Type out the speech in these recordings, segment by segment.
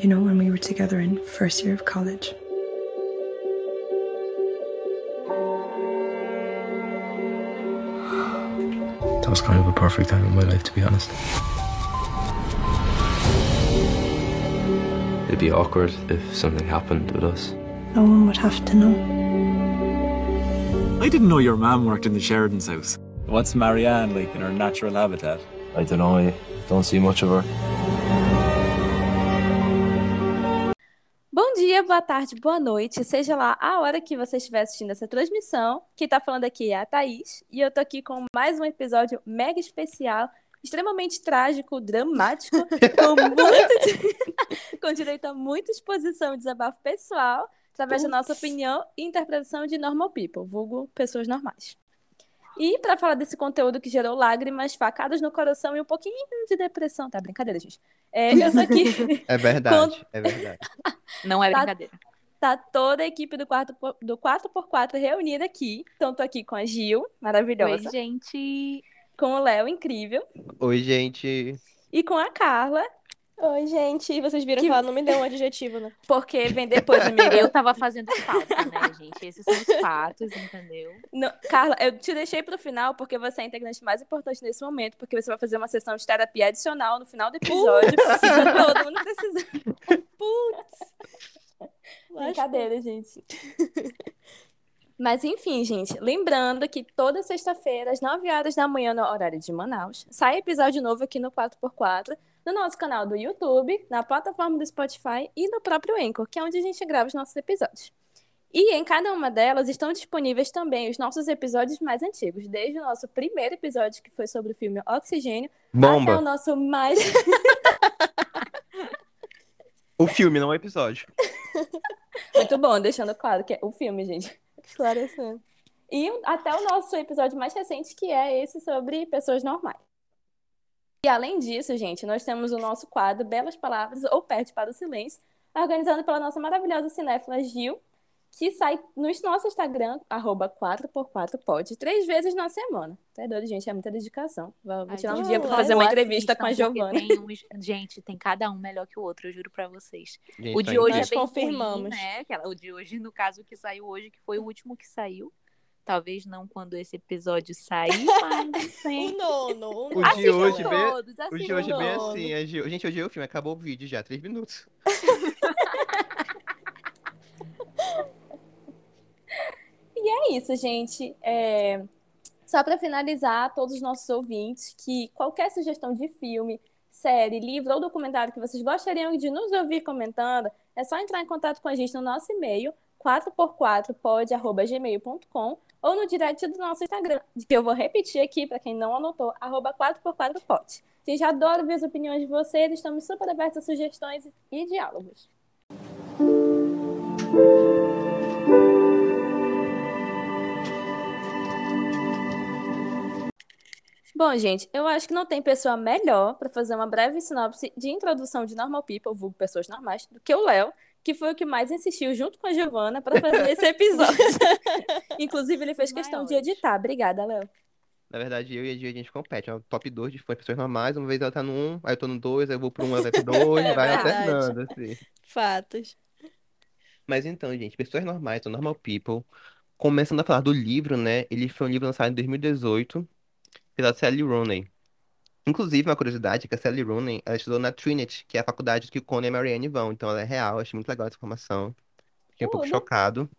You know, when we were together in first year of college. That was kind of a perfect time in my life, to be honest. It'd be awkward if something happened with us. No one would have to know. I didn't know your mom worked in the Sheridan's house. What's Marianne like in her natural habitat? I don't know, I don't see much of her. Boa tarde, boa noite, seja lá a hora que você estiver assistindo essa transmissão. Quem tá falando aqui é a Thaís e eu tô aqui com mais um episódio mega especial, extremamente trágico, dramático, com, muito... com direito a muita exposição e desabafo pessoal, através da nossa opinião e interpretação de normal people, vulgo pessoas normais. E para falar desse conteúdo que gerou lágrimas, facadas no coração e um pouquinho de depressão, tá? Brincadeira, gente. É, eu tô aqui. É verdade, é verdade. Não é Tá- brincadeira. Tá toda a equipe do 4 do 4x4 reunida aqui. Então, tô aqui com a Gil, Oi, maravilhosa. gente. Com o Léo, incrível. Oi, gente. E com a Carla, Oi, gente. Vocês viram Que- que ela não me deu um adjetivo, né? porque vem depois, amiga. Eu tava fazendo falta, né, gente? Esses são os fatos, entendeu? Não, Carla, eu te deixei pro final porque você é a integrante mais importante nesse momento, porque você vai fazer uma sessão de terapia adicional no final do episódio. pra todo mundo precisar. Putz! Brincadeira, gente. Mas enfim, gente, lembrando que toda sexta-feira, às 9 horas da manhã, no horário de Manaus, sai episódio novo aqui no 4x4, no nosso canal do YouTube, na plataforma do Spotify e no próprio Anchor, que é onde a gente grava os nossos episódios. E em cada uma delas estão disponíveis também os nossos episódios mais antigos, desde o nosso primeiro episódio, que foi sobre o filme Oxigênio, até o Bomba. nosso mais. O filme, não o episódio. Muito bom, deixando claro que é o filme, gente. Esclarecendo. E até o nosso episódio mais recente, que é esse sobre pessoas normais. E além disso, gente, nós temos o nosso quadro Belas Palavras ou Perde para o Silêncio, organizado pela nossa maravilhosa cinéfila Gil, que sai no nosso Instagram, arroba 4x4pod, três vezes na semana. Tá doido, gente? É muita dedicação. Vou, vou tirar um dia para fazer uma entrevista com a Giovana. tem uns- Gente, tem cada um melhor que o outro, eu juro pra vocês. Gente, O de hoje é Nós bem confirmamos. ruim, né? O de hoje, no caso, que saiu hoje, que foi o último que saiu. Talvez não quando esse episódio sair, mas Um sim. nono. Um O de nono. Assistam hoje bem- todos, O de hoje é bem Nono. assim. é de- Gente, hoje é o filme. Acabou o vídeo já, três minutos. É isso, gente. É, Só para finalizar, todos os nossos ouvintes, que qualquer sugestão de filme, série, livro ou documentário que vocês gostariam de nos ouvir comentando, é só entrar em contato com a gente no nosso e-mail, 4x4pod.gmail.com ou no direct do nosso Instagram, que eu vou repetir aqui para quem não anotou, arroba 4x4pod. A gente adora ver as opiniões de vocês, estamos super abertos a sugestões e diálogos. Bom, gente, eu acho que não tem pessoa melhor para fazer uma breve sinopse de introdução de Normal People, vulgo pessoas normais, do que o Léo, que foi o que mais insistiu junto com a Giovana para fazer esse episódio. Inclusive, ele fez questão de editar. Obrigada, Léo. Na verdade, eu e a Gia, a gente compete. É o top 2 de fãs, pessoas normais. Uma vez ela tá no 1, aí eu tô no 2, aí eu vou pro 1, ela vai pro 2, É vai verdade. alternando, assim. Fatos. Mas então, gente, Pessoas Normais, o Normal People. Começando a falar do livro, né? Ele foi um livro lançado em 2018 pela Sally Rooney. Inclusive, uma curiosidade é que a Sally Rooney, ela estudou na Trinity, que é a faculdade que o Conan e a Marianne vão. Então ela é real, achei muito legal essa informação. Fiquei um pouco Tudo. chocado.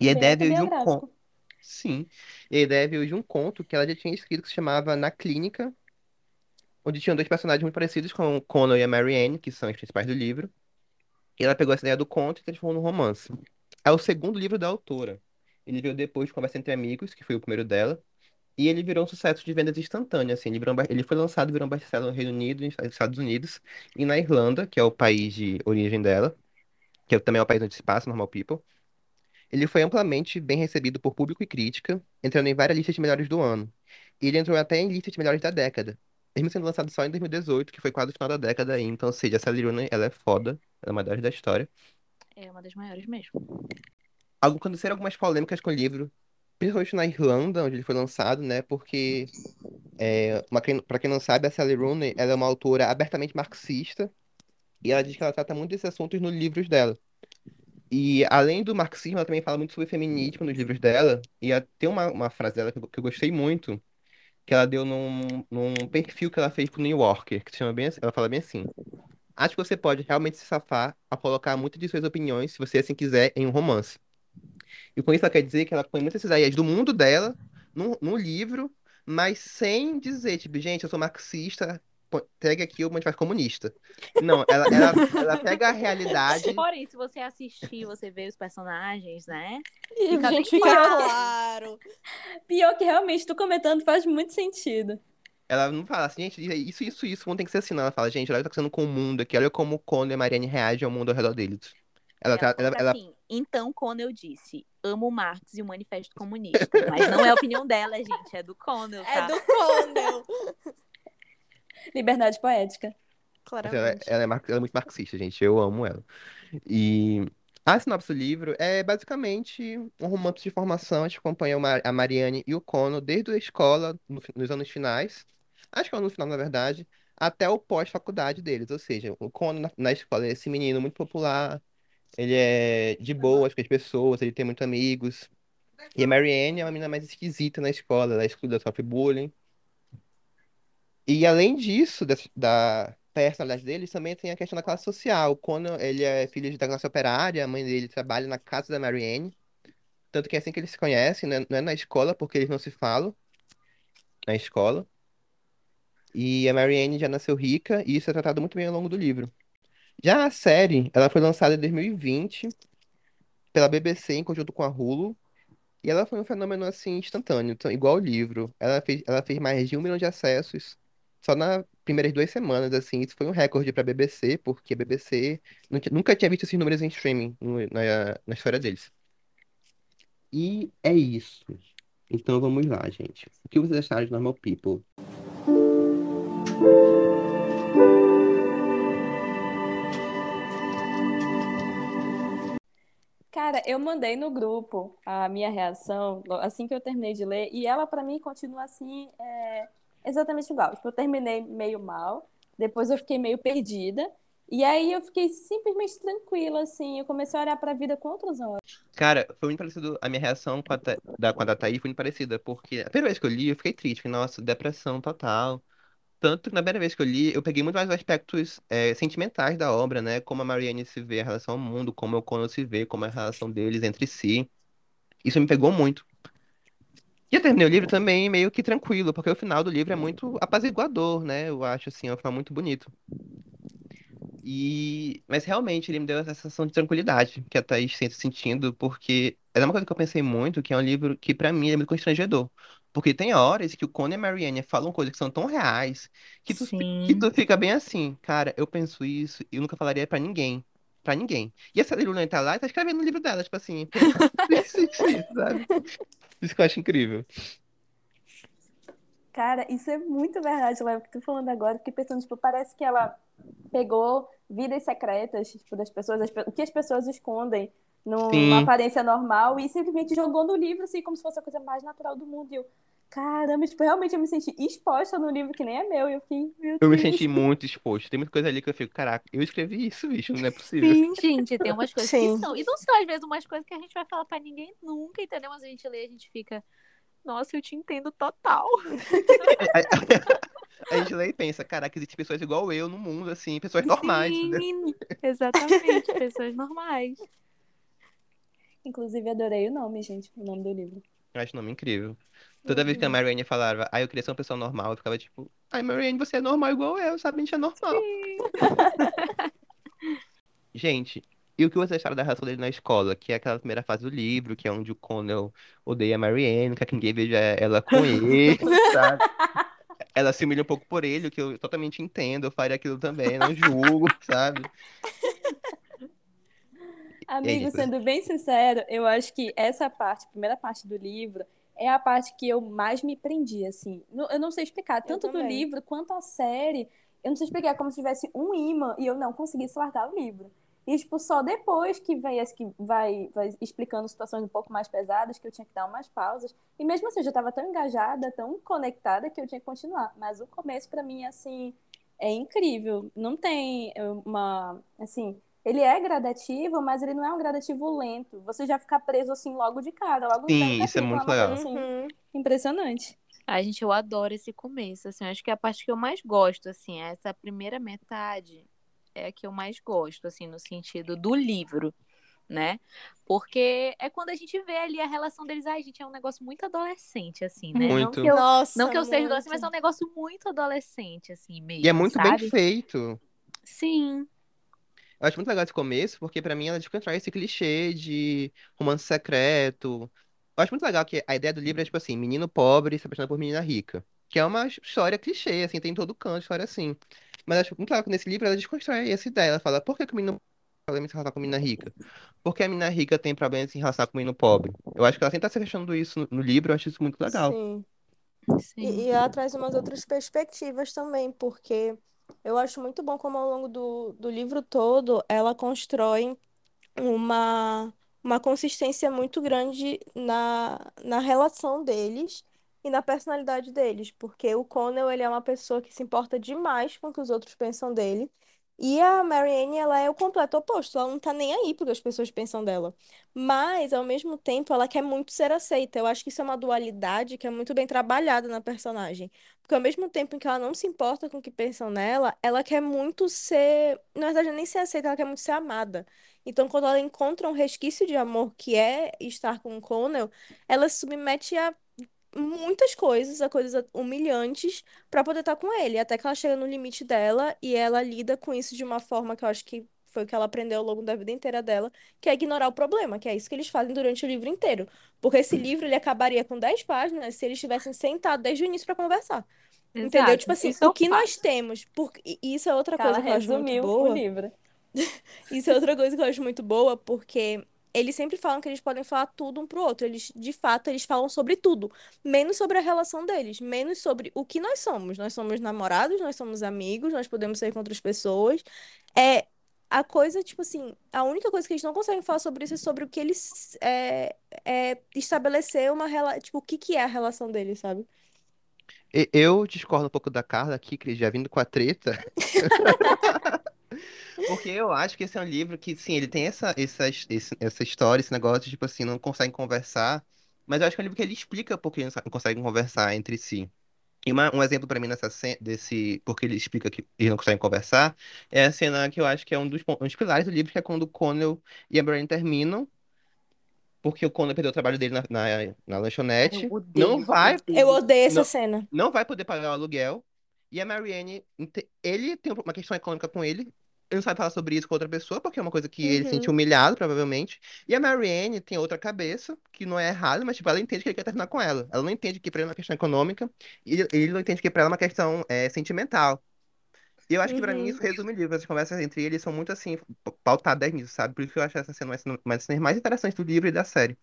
E a Bem veio de um autobiográfico. conto. Sim. E a ideia veio de um conto que ela já tinha escrito que se chamava Na Clínica, onde tinham dois personagens muito parecidos com o Connor e a Marianne, que são os principais do livro. E ela pegou essa ideia do conto e transformou num romance. É o segundo livro da autora. Ele veio depois de Conversa Entre Amigos, que foi o primeiro dela. E ele virou um sucesso de vendas instantâneas, assim. Ele, virou um ele foi lançado virou um best-seller no Reino Unido, nos Estados Unidos e na Irlanda, que é o país de origem dela, que é- também é o país onde se passa Normal People. Ele foi amplamente bem recebido por público e crítica, entrando em várias listas de melhores do ano. E ele entrou até em listas de melhores da década. Mesmo sendo lançado só em 2018, que foi quase o final da década aí. Então, ou seja, a Sally Rooney, ela é foda. Ela é uma das da história. É uma das maiores mesmo. Algo- Aconteceram algumas polêmicas com o livro, principalmente na Irlanda, onde ele foi lançado, né? Porque, é, uma, quem- não sabe, a Sally Rooney, ela é uma autora abertamente marxista, E ela diz que ela trata muito desses assuntos nos livros dela. E além do marxismo, ela também fala muito sobre feminismo nos livros dela. E tem uma, uma frase dela que eu, que eu gostei muito, que ela deu num, num perfil que ela fez pro New Yorker, que chama bem, ela fala bem assim. Acho que você pode realmente se safar a colocar muitas de suas opiniões, se você assim quiser, em um romance. E com isso ela quer dizer que ela põe muitas dessas ideias do mundo dela no, no livro, mas sem dizer, tipo, gente, eu sou marxista, pega aqui o Manifesto Comunista. Não, ela, ela, ela pega a realidade. Porém, se você assistir, você vê os personagens, né? E Fica gente fica claro. claro. Pior que realmente, tu comentando faz muito sentido. Ela não fala assim, gente, isso, isso, isso, não tem que ser assim. Não. Ela fala, gente, olha o que tá acontecendo com o mundo aqui, olha como o Conan e a Marianne reagem ao mundo ao redor deles. Ela, Ela tra- ela, coloca ela- assim, então, eu disse, amo Marx e o Manifesto Comunista, mas não é a opinião dela, gente, é do Condell, É tá? do Condell. Liberdade poética. Mas Claramente. Ela, ela é mar- ela é muito marxista, gente. Eu amo ela. E a sinopse do livro é basicamente um romance de formação. A gente acompanha uma- a Marianne e o Cono desde a escola, nos anos finais. Acho que é no final, na verdade, até o pós-faculdade deles. Ou seja, o Cono na, na escola é esse menino muito popular. Ele é de boas com as pessoas, ele tem muitos amigos. E a Marianne é uma menina mais esquisita na escola, ela é excluída, sofre bullying. E além disso, da personalidade deles, também tem a questão da classe social. Quando ele é filho da classe operária, a mãe dele trabalha na casa da Marianne. Tanto que é assim que eles se conhecem, né? Não é na escola, porque eles não se falam na escola. E a Marianne já nasceu rica, e isso é tratado muito bem ao longo do livro. Já a série, ela foi lançada em 2020 pela BBC em conjunto com a Hulu. E ela foi um fenômeno assim instantâneo, então, igual o livro. Ela fez, ela fez mais de um milhão de acessos só nas primeiras duas semanas, assim. Isso foi um recorde para a BBC, porque a BBC nu- nunca tinha visto esses números em streaming na, na história deles. E é isso. Então vamos lá, gente. O que vocês acharam de Normal People? Cara, eu mandei no grupo a minha reação assim que eu terminei de ler, e ela pra mim continua assim, é, exatamente igual. Tipo, eu terminei meio mal, depois eu fiquei meio perdida, e aí eu fiquei simplesmente tranquila, assim, eu comecei a olhar pra vida com outros olhos. Cara, foi muito parecido. A minha reação com a, da, com a da Thaís foi muito parecida, porque a primeira vez que eu li, eu fiquei triste. Nossa, depressão total. Tanto que na primeira vez que eu li, eu peguei muito mais os aspectos é, sentimentais da obra, né? Como a Marianne se vê em relação ao mundo, como o Conan se vê, como é a relação deles entre si. Isso me pegou muito. E eu terminei o livro também meio que tranquilo, porque o final do livro é muito apaziguador, né? Eu acho, assim, é um final muito bonito. E... Mas realmente ele me deu essa sensação de tranquilidade que a Thaís sente sentindo, porque é uma coisa que eu pensei muito, que é um livro que pra mim é muito constrangedor. Porque tem horas que o Conan e a Marianne falam coisas que são tão reais que tu, que tu fica bem assim, cara, eu penso isso e eu nunca falaria pra ninguém. Pra ninguém. E essa Liluna tá lá e tá escrevendo no livro dela, tipo assim, sabe? Isso que eu acho incrível. Cara, isso é muito verdade, Léo, o que tu falando agora. Fiquei pensando, tipo, parece que ela pegou vidas secretas, tipo, das pessoas, as pe- o que as pessoas escondem numa Sim. aparência normal e simplesmente jogou no livro, assim, como se fosse a coisa mais natural do mundo. E eu, caramba, tipo, realmente eu me senti exposta no livro que nem é meu. E eu fiquei, meu Eu me senti muito exposto. Tem muita coisa ali que eu fico, caraca, eu escrevi isso, bicho, não é possível. Sim, gente, tem umas coisas Sim. que são. E não são, às vezes, umas coisas que a gente vai falar pra ninguém nunca, entendeu? Mas a gente lê, a gente fica. Nossa, eu te entendo total. A gente lê e pensa, caraca, existem pessoas igual eu no mundo, assim, pessoas normais? Sim, exatamente, pessoas normais. Inclusive, adorei o nome, gente, o nome do livro. Eu acho o nome incrível. Toda vez que a Marianne falava, ah, eu queria ser uma pessoa normal, eu ficava tipo, ai, Marianne, você é normal igual eu, sabe? A gente é normal. Gente, e o que vocês acharam da relação dele na escola? Que é aquela primeira fase do livro, que é onde o Connell odeia a Marianne, que ninguém veja ela com ele, sabe? Ela se humilha um pouco por ele, o que eu totalmente entendo, eu faria aquilo também, não julgo, sabe? Amigo, sendo bem sincero, eu acho que essa parte, a primeira parte do livro, é a parte que eu mais me prendi, assim. Eu não sei explicar, tanto do livro quanto a série, eu não sei explicar, é como se tivesse um imã e eu não conseguisse largar o livro. E, tipo, só depois que vai, esse que vai, vai explicando situações um pouco mais pesadas, que eu tinha que dar umas pausas. E mesmo assim, eu já estava tão engajada, tão conectada, que eu tinha que continuar. Mas o começo, pra mim, assim, é incrível. Não tem uma, assim, ele é gradativo, mas ele não é um gradativo lento. Você já fica preso assim logo de cara, logo Sim, isso é muito legal. coisa assim, Uhum. impressionante. Ai, gente, eu adoro esse começo, assim, eu acho que é a parte que eu mais gosto, assim, essa primeira metade é a que eu mais gosto, assim, no sentido do livro, né? Porque é quando a gente vê ali a relação deles, ai, gente, é um negócio muito adolescente, assim, né? Não Muito. que eu, Nossa, não que eu seja adolescente, mas é um negócio muito adolescente, assim, mesmo, E é muito bem sabe? feito. Sim, Eu acho muito legal esse começo, porque pra mim ela desconstrói esse clichê de romance secreto. Eu acho muito legal que a ideia do livro é tipo assim, menino pobre se apaixonando por menina rica. Que é uma história clichê, assim, tem em todo canto, história assim. Mas eu acho muito legal que nesse livro ela desconstrói essa ideia. Ela fala, por que, que o menino tem problema em se relacionar com a menina rica? Por que a menina rica tem problema em se relacionar com o menino pobre? Eu acho que ela sempre tá se questionando isso no, no livro, eu acho isso muito legal. Sim. sim. E, e ela traz umas outras perspectivas também, porque eu acho muito bom como ao longo do, do livro todo ela constrói uma, uma consistência muito grande na, na relação deles e na personalidade deles, porque o Connell, ele é uma pessoa que se importa demais com o que os outros pensam dele, e a Marianne, ela é o completo oposto, ela não tá nem aí porque as pessoas pensam dela. Mas, ao mesmo tempo, ela quer muito ser aceita. Eu acho que isso é uma dualidade que é muito bem trabalhada na personagem. Porque ao mesmo tempo em que ela não se importa com o que pensam nela, ela quer muito ser. Na verdade, nem ser aceita, ela quer muito ser amada. Então, quando ela encontra um resquício de amor que é estar com o Connell, ela se submete a muitas coisas, a coisas humilhantes, pra poder estar com ele. Até que ela chega no limite dela e ela lida com isso de uma forma que eu acho que foi o que ela aprendeu ao longo da vida inteira dela, que é ignorar o problema, que é isso que eles fazem durante o livro inteiro. Porque esse livro ele acabaria com 10 páginas se eles tivessem sentado desde o início pra conversar. Entendeu? Exato. Tipo assim, Isso é o que nós fato. temos, porque e isso é outra Ela coisa que eu acho muito resumiu o boa. livro. Isso é outra coisa que eu acho muito boa, porque eles sempre falam que eles podem falar tudo um pro outro. Eles, de fato, eles falam sobre tudo, menos sobre a relação deles, menos sobre o que nós somos. Nós somos namorados, nós somos amigos, nós podemos sair com outras pessoas. É a coisa, tipo assim, a única coisa que eles não conseguem falar sobre isso é sobre o que eles é, é estabelecer uma relação, tipo, o que que é a relação deles, sabe? Eu discordo um pouco da Carla aqui, Cris, já vindo com a treta. Porque eu acho que esse é um livro que, sim, ele tem essa, essa, esse- essa história, esse negócio, tipo assim, não conseguem conversar. Mas eu acho que é um livro que ele explica por que eles não conseguem conversar entre si. E uma- um exemplo pra mim nessa cena, desse, porque ele explica que eles não conseguem conversar, é a cena que eu acho que é um dos, um dos pilares do livro, que é quando o Connell e a Brienne terminam, porque o Connell perdeu o trabalho dele na, na, na lanchonete, Eu odeio, não vai. Eu odeio essa Não. cena. não vai poder pagar o aluguel. E a Marianne, ele tem uma questão econômica com ele. Ele não sabe falar sobre isso com outra pessoa, porque é uma coisa que ele se sente Uhum. humilhado, provavelmente. E a Marianne tem outra cabeça, que não é errado, mas tipo, ela entende que ele quer terminar com ela. Ela não entende que pra ele é uma questão econômica, e ele, não entende que pra ela é uma questão é, sentimental. E eu acho que pra mim Uhum. isso resume o livro. As conversas entre eles são muito assim, pautadas nisso, sabe? Por isso que eu acho essa cena das cenas mais interessantes do livro e da série.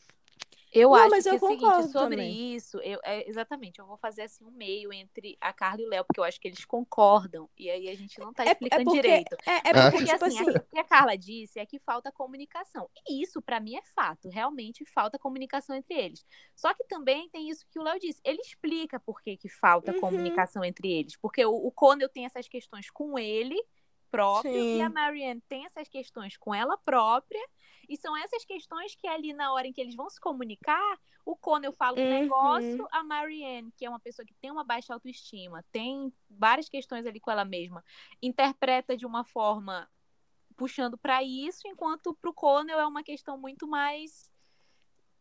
Eu Não, acho mas que eu é o seguinte, concordo sobre também. isso, eu, é, exatamente, eu vou fazer assim um meio entre a Carla e o Léo, porque eu acho que eles concordam, e aí a gente não tá É, é explicando porque, direito. é, é Ah. porque, Porque tipo assim, assim, o que a Carla disse é que falta comunicação. E isso, pra mim, é fato. Realmente falta comunicação entre eles. Só que também tem isso que o Léo disse. Ele explica por que, que falta Uhum. comunicação entre eles. Porque o, o Connell tem essas questões com ele próprio e a Sim. Marianne tem essas questões com ela própria. E são essas questões que ali na hora em que eles vão se comunicar, o Connell fala um Uhum. negócio, a Marianne, que é uma pessoa que tem uma baixa autoestima, tem várias questões ali com ela mesma, interpreta de uma forma puxando pra isso, enquanto pro Connell é uma questão muito mais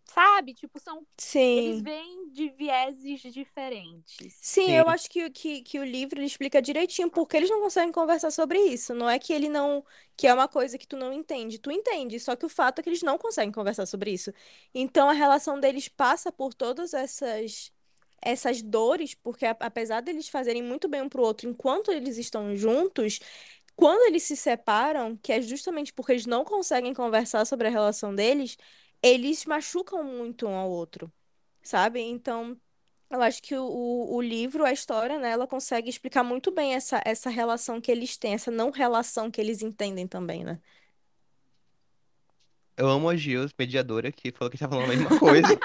sabe? Tipo, são eles sim. vêm de vieses diferentes. Sim, eu Sim. acho que, que, que o livro ele explica direitinho porque eles não conseguem conversar sobre isso. Não é que ele não, que é uma coisa que tu não entende. Tu entende, só que o fato é que eles não conseguem conversar sobre isso. Então a relação deles passa por todas essas essas dores, porque apesar deles fazerem muito bem um pro outro enquanto eles estão juntos, quando eles se separam, que é justamente porque eles não conseguem conversar sobre a relação deles, eles machucam muito um ao outro, sabe? Então eu acho que o, o livro, a história, né, ela consegue explicar muito bem essa, essa relação que eles têm, essa não relação que eles entendem também, né? Eu amo a Gil, mediadora, que falou que a gente tá falando a mesma coisa.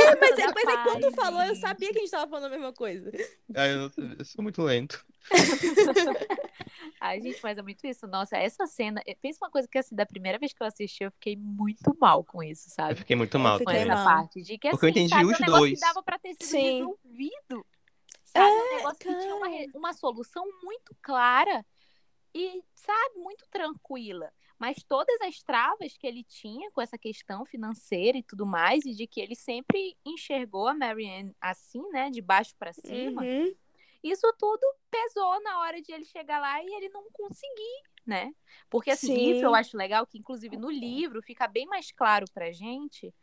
É, mas, é, mas é quando falou, eu sabia que a gente tava falando a mesma coisa. Ai, eu, eu sou muito lento. Ai, gente, mas é muito isso. Nossa, essa cena. Pensa uma coisa que, assim, da primeira vez que eu assisti, eu fiquei muito mal com isso, Eu sabe? fiquei muito mal Com essa mal. parte. De que, Porque eu assim, entendi sabe, os um negócio dois. que dava pra ter sido Sim. resolvido. Sabe? um É, negócio que tinha uma, cara. re- uma solução muito clara e, sabe, muito tranquila. Mas todas as travas que ele tinha com essa questão financeira e tudo mais, e de que ele sempre enxergou a Marianne assim, né, de baixo pra cima, Uhum. isso tudo pesou na hora de ele chegar lá e ele não conseguir, né? Porque assim, isso eu Sim. acho legal que inclusive no livro fica bem mais claro pra gente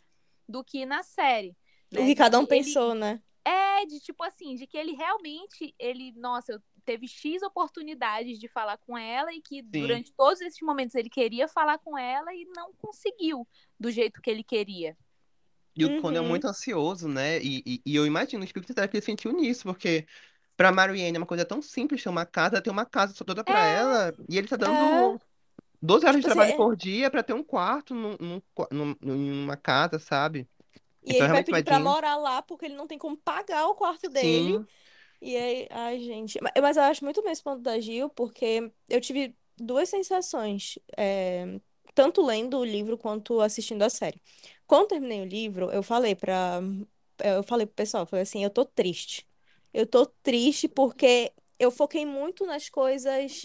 do que na série, O né? que De cada um ele- pensou, né? é, de tipo assim, de que ele realmente, ele, nossa, eu teve X oportunidades de falar com ela e que durante todos esses momentos ele queria falar com ela e não conseguiu do jeito que ele queria. E o Conan é Uhum. muito ansioso, né? E, e, e eu imagino o espírito deve ter sentido nisso, porque pra Marianne é uma coisa tão simples ter uma casa, ter uma casa só toda pra ela, e ele tá dando 12 horas de Tipo assim, trabalho é- por dia pra ter um quarto num, num, numa casa, sabe? E Então, ele vai realmente pedir pra imagino. morar lá porque ele não tem como pagar o quarto dele. Sim, E aí, ai, gente. Ma- Mas eu acho muito bem esse ponto da Gil, porque eu tive duas sensações, é, tanto lendo o livro quanto assistindo a série. Quando terminei o livro, eu falei pra. Eu falei pro pessoal, eu falei assim, eu tô triste. Eu tô triste porque eu foquei muito nas coisas,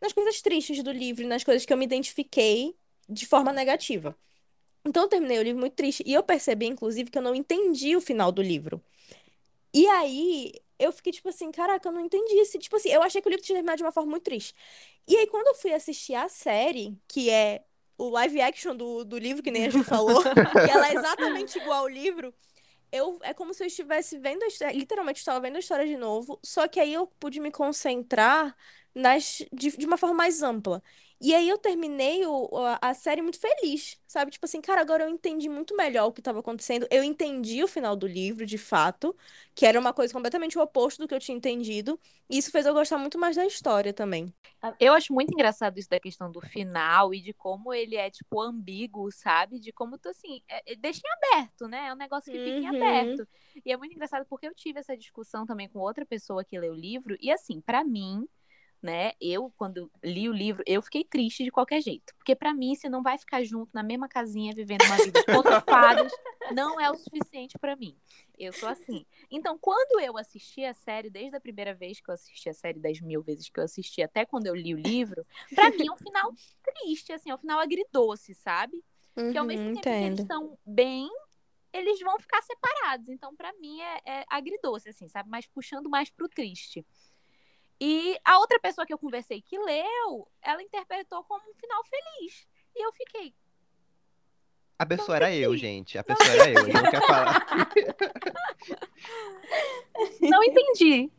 nas coisas tristes do livro, nas coisas que eu me identifiquei de forma negativa. Então eu terminei o livro muito triste. E eu percebi, inclusive, que eu não entendi o final do livro. E aí, eu fiquei tipo assim, caraca, eu não entendi esse. Tipo assim, eu achei que o livro tinha terminado de uma forma muito triste. E aí, quando eu fui assistir a série, que é o live action do, do livro, que nem a gente falou, que ela é exatamente igual ao livro, eu, é como se eu estivesse vendo a história, literalmente estava vendo a história de novo, só que aí eu pude me concentrar nas, de, de uma forma mais ampla. E aí eu terminei o, a, série muito feliz, sabe? Tipo assim, cara, agora eu entendi muito melhor o que estava acontecendo. Eu entendi o final do livro, de fato, que era uma coisa completamente o oposto do que eu tinha entendido. E isso fez eu gostar muito mais da história também. Eu acho muito engraçado isso da questão do final e de como ele é, tipo, ambíguo, sabe? De como tu, assim, é, é- deixa em aberto, né? É um negócio que fica em Uhum. aberto. E é muito engraçado porque eu tive essa discussão também com outra pessoa que leu o livro. E, assim, pra mim, né? Eu, quando li o livro, eu fiquei triste de qualquer jeito. Porque pra mim, se não vai ficar junto na mesma casinha, vivendo uma vida de fadas, não é o suficiente pra mim. Eu sou assim. Então, quando eu assisti a série, desde a primeira vez que eu assisti a série, das mil vezes que eu assisti, até quando eu li o livro, pra mim é um final triste, assim, é um final agridoce, sabe? Que ao mesmo Uhum, tempo que eles estão bem, eles vão ficar separados. Então, pra mim, é, é agridoce, assim, sabe? Mas puxando mais pro triste. E a outra pessoa que eu conversei que leu, ela interpretou como um final feliz. E eu fiquei, a pessoa era eu, gente. A pessoa era eu, não quer falar. não entendi.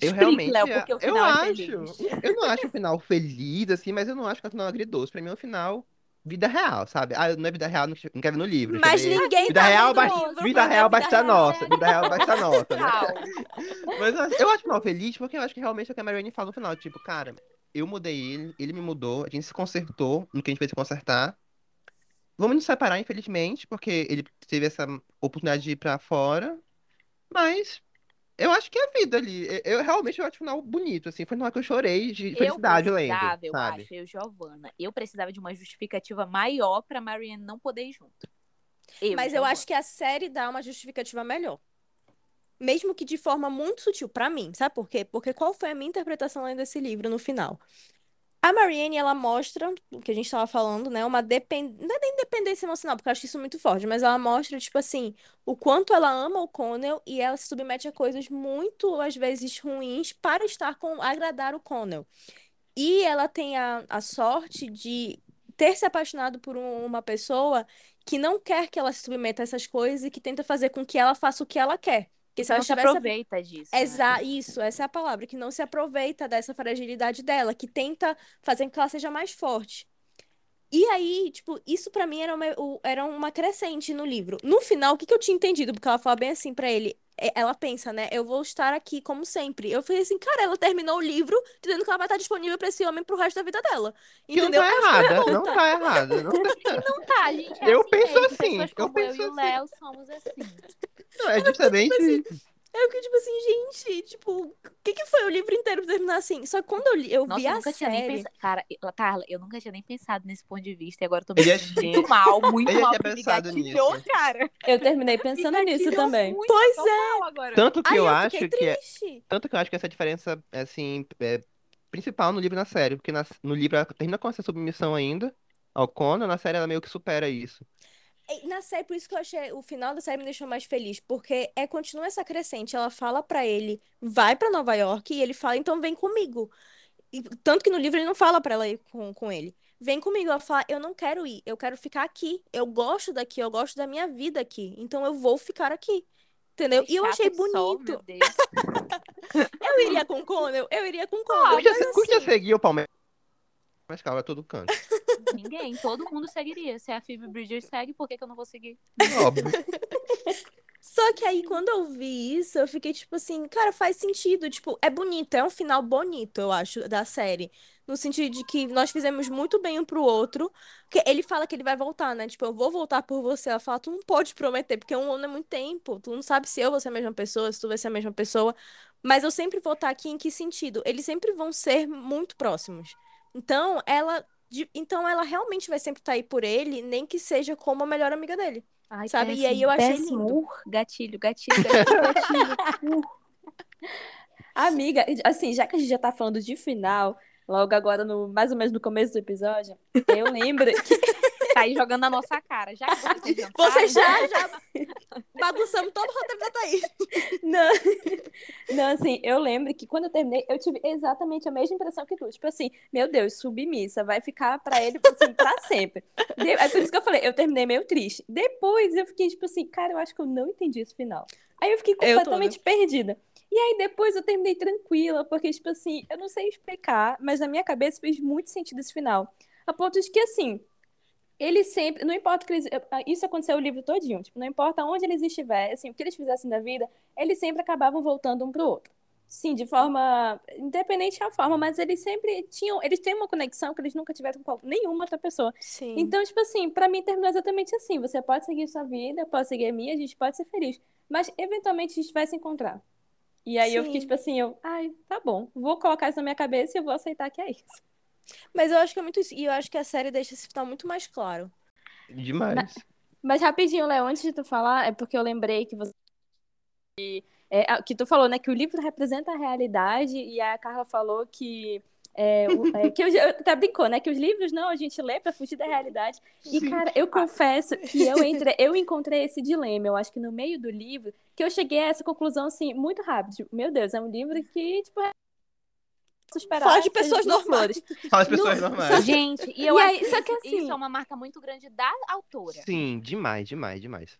Eu Explique, realmente, Léo, porque o eu final é acho, feliz. eu não acho o final feliz, assim, mas eu não acho que é um final agridoce. Pra mim é um final vida real, sabe? Ah, não é vida real, não quero ver no livro. Mas ver- ninguém Vida tá real, basta, livro vida real basta nossa, vida real basta a nossa, né? Mas eu, eu acho o final feliz porque eu acho que realmente é o que a Marianne fala no final, tipo, cara, eu mudei ele, ele me mudou, a gente se consertou no que a gente fez se consertar. Vamos nos separar, infelizmente, porque ele teve essa oportunidade de ir pra fora, mas eu acho que é a vida ali. Eu, eu realmente eu acho o final bonito, assim, foi no final que eu chorei de Eu felicidade lendo, precisava, eu sabe? acho, eu, Giovana, eu precisava de uma justificativa maior pra Marianne não poder ir junto. Eu, Mas eu Giovana. acho que a série dá uma justificativa melhor. Mesmo que de forma muito sutil, pra mim, sabe por quê? Porque qual foi a minha interpretação lendo esse livro no final? A Marianne, ela mostra, o que a gente estava falando, né? Uma dependência, não é nem dependência emocional, porque eu acho isso muito forte, mas ela mostra, tipo assim, o quanto ela ama o Connell e ela se submete a coisas muito, às vezes, ruins para estar com, agradar o Connell. E ela tem a, a sorte de ter se apaixonado por um- uma pessoa que não quer que ela se submeta a essas coisas e que tenta fazer com que ela faça o que ela quer. Porque se não ela se tivesse aproveita disso. né? Exa isso, essa é a palavra, que não se aproveita dessa fragilidade dela, que tenta fazer com que ela seja mais forte. E aí, tipo, isso pra mim era uma, era uma crescente no livro. No final, o que que eu tinha entendido? Porque ela fala bem assim pra ele: é- ela pensa, né? Eu vou estar aqui como sempre. Eu falei assim, cara, ela terminou o livro dizendo que ela vai estar disponível pra esse homem pro resto da vida dela. Não Entendeu? tá Ela ficou errada, não tá errada. Não, Não tá, gente. é Eu assim penso mesmo. assim, Pessoas eu como eu, penso e o assim. Léo somos assim. não, é justamente. Eu fiquei tipo assim, gente, tipo, o que que foi o livro inteiro pra terminar assim? Só que quando eu, li, eu Nossa, vi eu a nunca tinha nem série. pensado. Cara, eu- Carla, eu nunca tinha nem pensado nesse ponto de vista. E agora eu tô me Eu sentindo tinha- muito mal, muito eu mal. tinha me pensado nisso. cara. Eu terminei pensando nisso também. muito, Pois eu agora. Tanto que Aí eu eu acho que é, tanto que eu acho que essa diferença assim é principal no livro e na série, porque na- no livro ela termina com essa submissão ainda ao Conan, na série ela meio que supera isso. E Na série, por isso que eu achei o final da série me deixou mais feliz, porque é continua essa crescente. Ela fala pra ele, vai pra Nova York, e ele fala, então vem comigo. E tanto que no livro ele não fala pra ela ir com, com ele. Vem comigo. Ela fala, eu não quero ir, eu quero ficar aqui. Eu gosto daqui, eu gosto da minha vida aqui. Então eu vou ficar aqui. Entendeu? Que E eu achei bonito. Deus. Eu iria com o Conan, eu iria com o Conan. Curte, mas a- curte a assim, seguir o Palmeiras. Mas calma, é todo canto. Ninguém, todo mundo seguiria. Se a Phoebe Bridgers segue, por que, que eu não vou seguir? Óbvio. Só que aí, quando eu vi isso, eu fiquei tipo assim, cara, faz sentido. Tipo, é bonito, é um final bonito, eu acho, da série. No sentido de que nós fizemos muito bem um pro outro. Porque ele fala que ele vai voltar, né? Tipo, eu vou voltar por você. Ela fala, tu não pode prometer, porque um ano é muito tempo. Tu não sabe se eu vou ser a mesma pessoa, se tu vai ser a mesma pessoa. Mas eu sempre vou estar aqui em que sentido? Eles sempre vão ser muito próximos. Então, ela. De- Então, ela realmente vai sempre estar aí por ele, nem que seja como a melhor amiga dele. Ai, Sabe? E péssimo, aí eu achei péssimo. lindo. Uh, gatilho, gatilho, gatilho, gatilho. Amiga, assim, já que a gente já tá falando de final, logo agora, no, mais ou menos no começo do episódio, eu lembro que Tá aí jogando na nossa cara. Já que Vocês já, já bagunçamos todo o roteiro da Thaís. Não, não, assim, eu lembro que quando eu terminei, eu tive exatamente a mesma impressão que tu. Tipo assim, meu Deus, submissa, vai ficar pra ele assim, pra sempre. De- É por isso que eu falei, eu terminei meio triste. Depois eu fiquei, tipo assim, cara, eu acho que eu não entendi esse final. Aí eu fiquei Eu completamente perdida. E aí depois eu terminei tranquila, porque, tipo assim, eu não sei explicar, mas na minha cabeça fez muito sentido esse final. A ponto de que, assim, ele sempre, não importa o que eles, isso aconteceu o livro todinho, tipo, não importa onde eles estivessem, o que eles fizessem da vida, eles sempre acabavam voltando um pro outro. Sim, de forma independente da forma, mas eles sempre tinham, eles têm uma conexão que eles nunca tiveram com nenhuma outra pessoa. Sim. Então, tipo assim, pra mim terminou exatamente assim. Você pode seguir sua vida, eu posso seguir a minha, a gente pode ser feliz, mas eventualmente a gente vai se encontrar. E aí eu fiquei Sim. tipo assim, eu, ai, tá bom, vou colocar isso na minha cabeça e eu vou aceitar que é isso. Mas eu acho que é muito isso. E eu acho que a série deixa esse final muito mais claro. Demais. Mas rapidinho, Léo, antes de tu falar, é porque eu lembrei que você. é, a- que tu falou, né, que o livro representa a realidade, e a Carla falou que. É, o- é, que eu, eu até brincou, né? Que os livros não, a gente lê pra fugir da realidade. E, cara, eu confesso que eu, entre, eu encontrei esse dilema, eu acho que no meio do livro, que eu cheguei a essa conclusão, assim, muito rápido. Tipo, meu Deus, é um livro que, tipo, esperar Fala de pessoas normais. São as pessoas Não, normais. Gente, e eu E acho aí, que só que isso, assim- isso é uma marca muito grande da autora. Sim, demais, demais, demais.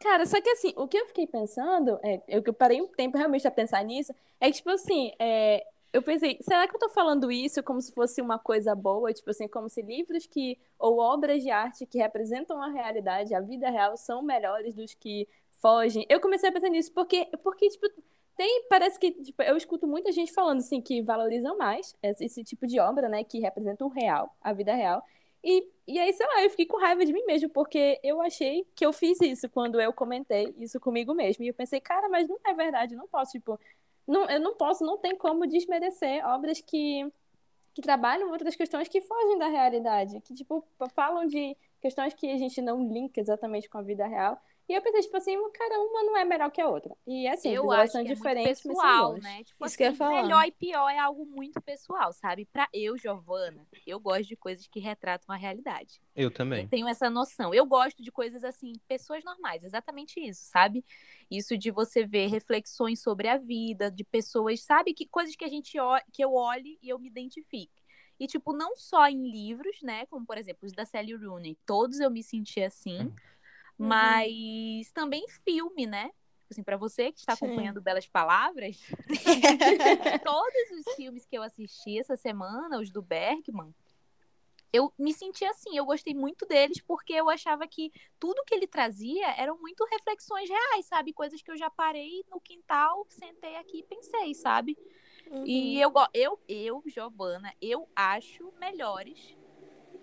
Cara, só que assim, o que eu fiquei pensando, é, eu que eu parei um tempo realmente a pensar nisso, é que, tipo assim, é, eu pensei, será que eu tô falando isso como se fosse uma coisa boa? Tipo assim, como se livros que, ou obras de arte que representam a realidade, a vida real, são melhores dos que fogem. Eu comecei a pensar nisso porque, porque tipo, tem, parece que, tipo, eu escuto muita gente falando, assim, que valorizam mais esse, esse tipo de obra, né, que representa o real, a vida real. E, e aí, sei lá, eu fiquei com raiva de mim mesmo, porque eu achei que eu fiz isso quando eu comentei isso comigo mesmo. E eu pensei, cara, mas não é verdade, não posso, tipo, não, eu não posso, não tem como desmerecer obras que, que trabalham outras questões que fogem da realidade, que, tipo, falam de questões que a gente não linka exatamente com a vida real. E eu pensei, tipo assim, cara, uma não é melhor que a outra. E é simples, eu elas acho são que é muito diferentes, mas são pessoal, né? Tipo Isso assim, que eu ia falar. melhor e pior é algo muito pessoal, sabe? Pra eu, Giovana, eu gosto de coisas que retratam a realidade. Eu Eu também. tenho essa noção. Eu gosto de coisas assim, pessoas normais, exatamente isso, sabe? Isso de você ver reflexões sobre a vida, de pessoas, sabe? Que coisas que a gente que eu olhe e eu me identifique. E, tipo, não só em livros, né? Como, por exemplo, os da Sally Rooney. Todos eu me senti assim. Mas também filme, né? Assim, para você que está Sim. acompanhando Belas Palavras, todos os filmes que eu assisti essa semana, os do Bergman, eu me senti assim, eu gostei muito deles porque eu achava que tudo que ele trazia eram muito reflexões reais, sabe? Coisas que eu já parei no quintal, sentei aqui e pensei, sabe? Uhum. E eu, eu, eu, Giovana, eu acho melhores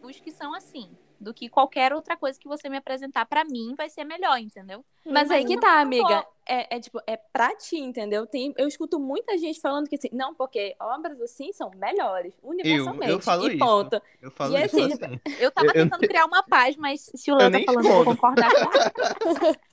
os que são assim, do que qualquer outra coisa que você me apresentar pra mim vai ser melhor, entendeu? Mas aí que tá, amiga. É, é tipo, é pra ti, entendeu? Tem, eu escuto muita gente falando que assim, não, porque obras assim são melhores, universalmente. falo e isso. ponto. Eu falo E isso assim, assim. Eu tava Eu- eu tentando criar uma paz, mas se o Léo Eu tá falando, eu vou concordar com.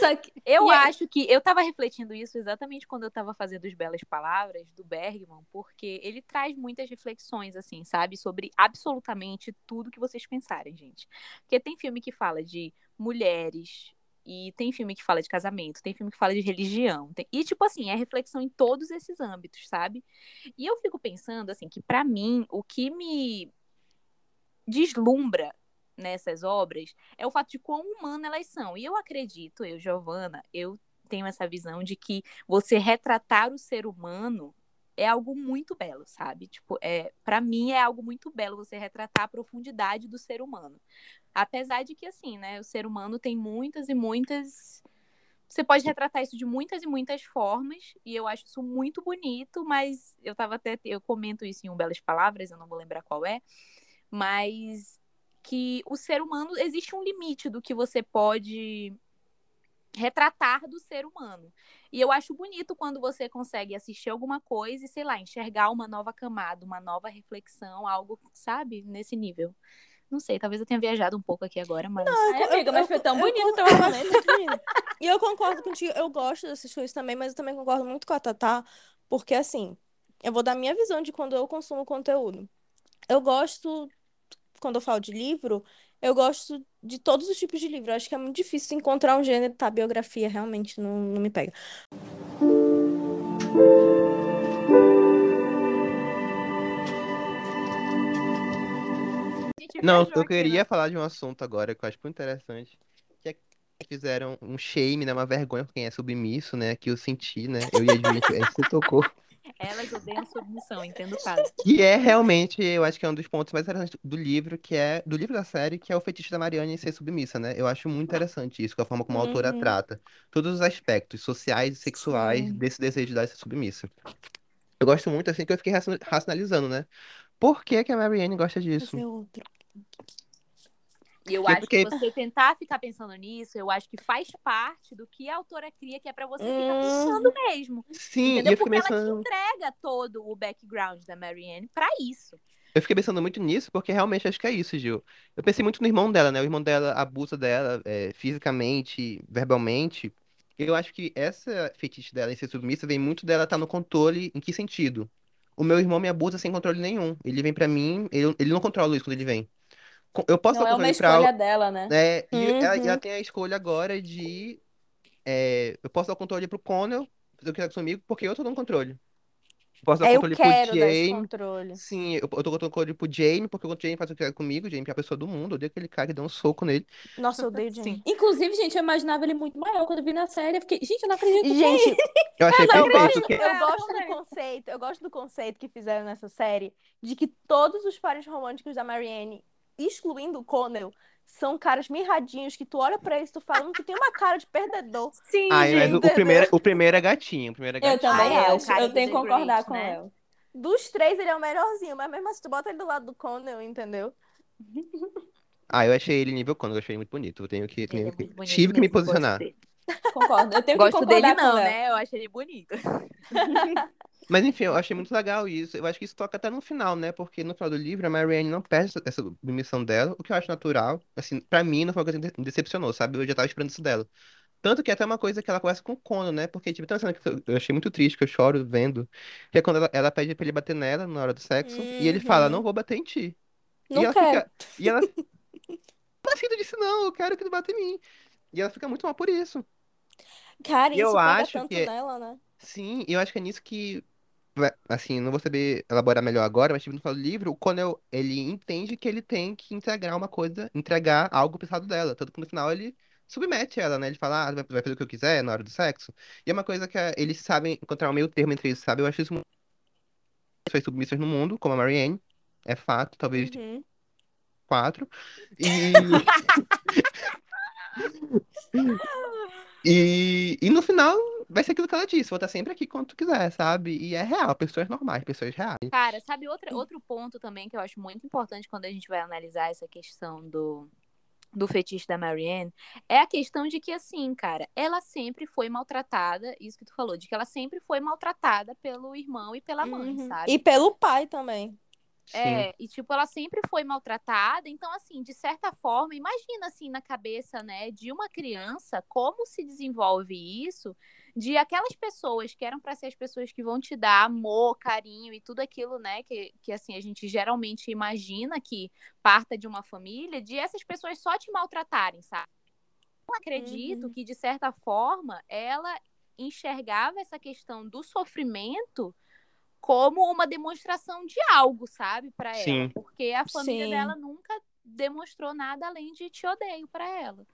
Só que, Eu E aí- acho que eu tava refletindo isso exatamente quando eu tava fazendo os Belas Palavras do Bergman, porque ele traz muitas reflexões, assim, sabe? Sobre absolutamente tudo que vocês pensarem, gente. Porque tem filme que fala de mulheres, e tem filme que fala de casamento, tem filme que fala de religião. tem- E, tipo assim, é reflexão em todos esses âmbitos, sabe? E eu fico pensando, assim, que pra mim, o que me deslumbra nessas obras é o fato de quão humana elas são. E eu acredito, eu, Giovana, eu tenho essa visão de que você retratar o ser humano é algo muito belo, sabe? Tipo, é, para mim é algo muito belo você retratar a profundidade do ser humano. Apesar de que assim, né, o ser humano tem muitas e muitas você pode retratar isso de muitas e muitas formas, e eu acho isso muito bonito, mas eu tava até eu comento isso em um belas palavras, eu não vou lembrar qual é, mas que o ser humano existe um limite do que você pode retratar do ser humano. E eu acho bonito quando você consegue assistir alguma coisa e, sei lá, enxergar uma nova camada, uma nova reflexão, algo, sabe, nesse nível. Não sei, talvez eu tenha viajado um pouco aqui agora, mas. Ai, amiga, mas foi tão eu- bonito o teu eu- argumento. E eu concordo contigo, eu gosto dessas coisas também, mas eu também concordo muito com a Tatá, porque assim, eu vou dar minha visão de quando eu consumo conteúdo. Eu gosto, quando eu falo de livro, eu gosto de todos os tipos de livro. Eu acho que é muito difícil encontrar um gênero, tá? Biografia realmente não, não me pega. A gente Não, eu aqui, né? queria falar de um assunto agora que eu acho muito interessante. Que é que fizeram um shame, né? Uma vergonha por quem é submisso, né? Que eu senti, né? Eu e a Julia, que você tocou. Elas odeiam submissão, entendo o caso. Que é realmente, eu acho que é um dos pontos mais interessantes do livro, que é do livro da série, que é o fetiche da Mariana em ser submissa, né? Eu acho muito interessante isso, com a forma como a autora Uhum. trata todos os aspectos sociais e sexuais Sim. desse desejo de ser submissa. Eu gosto muito, assim, que eu fiquei racion- racionalizando, né? Por que que a Marianne gosta disso? Fazer outro. E eu É acho que você tentar ficar pensando nisso, eu acho que faz parte do que a autora cria, que é pra você ficar Hum. pensando mesmo. Sim, Entendeu? eu Porque ela te pensando. entrega todo o background da Marianne pra isso. Eu fiquei pensando muito nisso, porque realmente acho que é isso, Gil. Eu pensei muito no irmão dela, né? O irmão dela abusa dela é, fisicamente, verbalmente. Eu acho que essa fetiche dela em ser submissa vem muito dela estar no controle. Em que sentido? O meu irmão me abusa sem controle nenhum. Ele vem pra mim, ele, ele não controla isso quando ele vem. Eu posso Não dar é uma controle pra. escolha dela, né? É, e ela, ela Uhum. tem a escolha agora de. é, eu posso dar o controle pro Connell, fazer o que quiser comigo, porque eu tô dando controle. Posso dar É, eu controle pro quero dar esse Jamie. controle. Sim, eu, eu tô dando controle pro Jamie, porque o Jamie faz o que quer comigo. O Jamie é a pessoa do mundo. Eu odeio aquele cara que deu um soco nele. Nossa, eu odeio Sim. Jane. Inclusive, gente, eu imaginava ele muito maior quando eu vi na série. Eu fiquei, gente, eu não acredito que Gente, Eu achei eu perfeito. gosto, que- eu É, gosto do conceito, eu gosto do conceito que fizeram nessa série de que todos os pares românticos da Marianne, excluindo o Connell, são caras mirradinhos que tu olha pra eles e tu fala, "Hum, tu tem uma cara de perdedor. Sim, Ai, mas o, primeiro, o primeiro é gatinho. O primeiro é Eu gatinho. também Ah, é, o acho. cara Eu tenho que concordar Great, com né? ela. Dos três, ele é o melhorzinho, mas mesmo assim, tu bota ele do lado do Connell, entendeu? Ah, eu achei ele nível Conan, eu achei ele muito bonito. Eu tenho que, Ele é tenho que- muito bonito tive que me posicionar. Concordo. Eu tenho que Gosto concordar dele com não, ela. né? Eu acho ele bonito. Mas enfim, eu achei muito legal isso. Eu acho que isso toca até no final, né? Porque no final do livro a Marianne não perde essa, submissão dela, o que eu acho natural. Assim, pra mim não foi uma coisa que me decepcionou, sabe? Eu já tava esperando isso dela. Tanto que é até uma coisa que ela conversa com o Conan, né? Porque, tipo, tem uma cena que eu achei muito triste, que eu choro vendo, que é quando ela, ela pede pra ele bater nela na hora do sexo, e ele fala, Uhum. não vou bater em ti. E Não ela quero. fica. E ela. Mas filho disse, não, eu quero que tu bata em mim. E ela fica muito mal por isso. Cara, E eu isso pega acho tanto que- nela, né? Sim, eu acho que é nisso que. Vai- Assim, não vou saber elaborar melhor agora, mas tipo, no final do livro, o Conan, ele entende que ele tem que entregar uma coisa, entregar algo pensado dela. Tanto que no final ele submete ela, né? Ele fala, ah, vai vai fazer o que eu quiser na hora do sexo. E é uma coisa que eh, eles sabem encontrar um meio termo entre eles, sabe? Eu acho isso muito. Pessoas submissas no mundo, como a Marianne. É fato, talvez Uhum. quatro. E, e, e no final vai ser aquilo que ela disse. Vou estar sempre aqui quando tu quiser, sabe? E é real, pessoas normais, pessoas reais. Cara, sabe outra, outro ponto também que eu acho muito importante quando a gente vai analisar essa questão do, do fetiche da Marianne? É a questão de que, assim, cara, ela sempre foi maltratada, isso que tu falou, de que ela sempre foi maltratada pelo irmão e pela mãe, Uhum. sabe? E pelo pai também. Sim. É, e tipo, ela sempre foi maltratada, então assim, de certa forma, imagina assim na cabeça, né, de uma criança, como se desenvolve isso, de aquelas pessoas que eram para ser as pessoas que vão te dar amor, carinho e tudo aquilo, né, que, que assim, a gente geralmente imagina que parta de uma família, de essas pessoas só te maltratarem, sabe? Eu acredito Uhum. que de certa forma ela enxergava essa questão do sofrimento como uma demonstração de algo, sabe, para ela, porque a família Sim. dela nunca demonstrou nada além de te odeio para ela.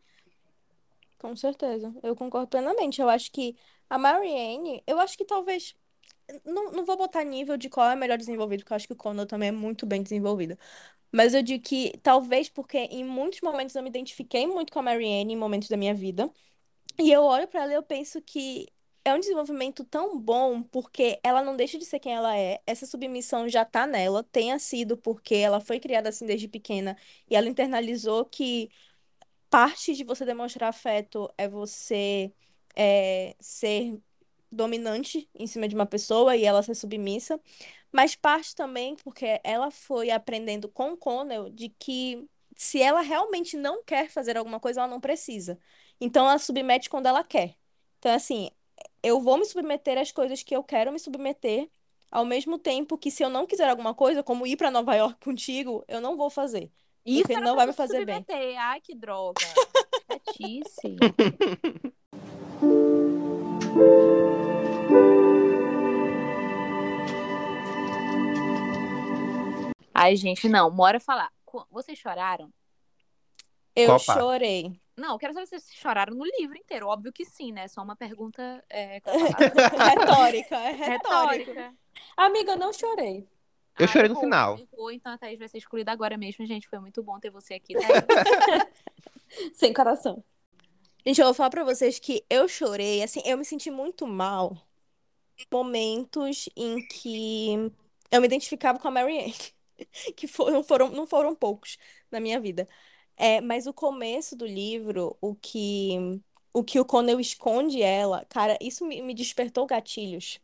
Com certeza. Eu concordo plenamente. Eu acho que a Marianne, eu acho que talvez. Não, não vou botar nível de qual é melhor desenvolvido, porque eu acho que o Connor também é muito bem desenvolvido. Mas eu digo que talvez porque em muitos momentos eu me identifiquei muito com a Marianne em momentos da minha vida. E eu olho pra ela e eu penso que é um desenvolvimento tão bom porque ela não deixa de ser quem ela é. Essa submissão já tá nela, tenha sido porque ela foi criada assim desde pequena e ela internalizou que parte de você demonstrar afeto é você é, ser dominante em cima de uma pessoa e ela ser submissa, mas parte também porque ela foi aprendendo com Connell de que se ela realmente não quer fazer alguma coisa, ela não precisa. Então ela submete quando ela quer. Então, assim, eu vou me submeter às coisas que eu quero me submeter, ao mesmo tempo que se eu não quiser alguma coisa, como ir para Nova York contigo, eu não vou fazer. Isso não vai me fazer bem. submeter. Ai, que droga. Chatice. Ai, gente, não, bora falar. Vocês choraram? Eu parte? chorei. Não, eu quero saber se vocês choraram no livro inteiro. Óbvio que sim, né? Só uma pergunta é. Retórica, é retórico. retórica. Amiga, eu não chorei. Eu Ah, chorei no errou, final. errou, então a Thaís vai ser excluída agora mesmo, gente. Foi muito bom ter você aqui, Thaís. Sem coração. Gente, eu vou falar pra vocês que eu chorei, assim, eu me senti muito mal em momentos em que eu me identificava com a Marianne, que foram, foram, não foram poucos na minha vida. É, mas o começo do livro, o que o que o Connell esconde ela, cara, isso me, me despertou gatilhos.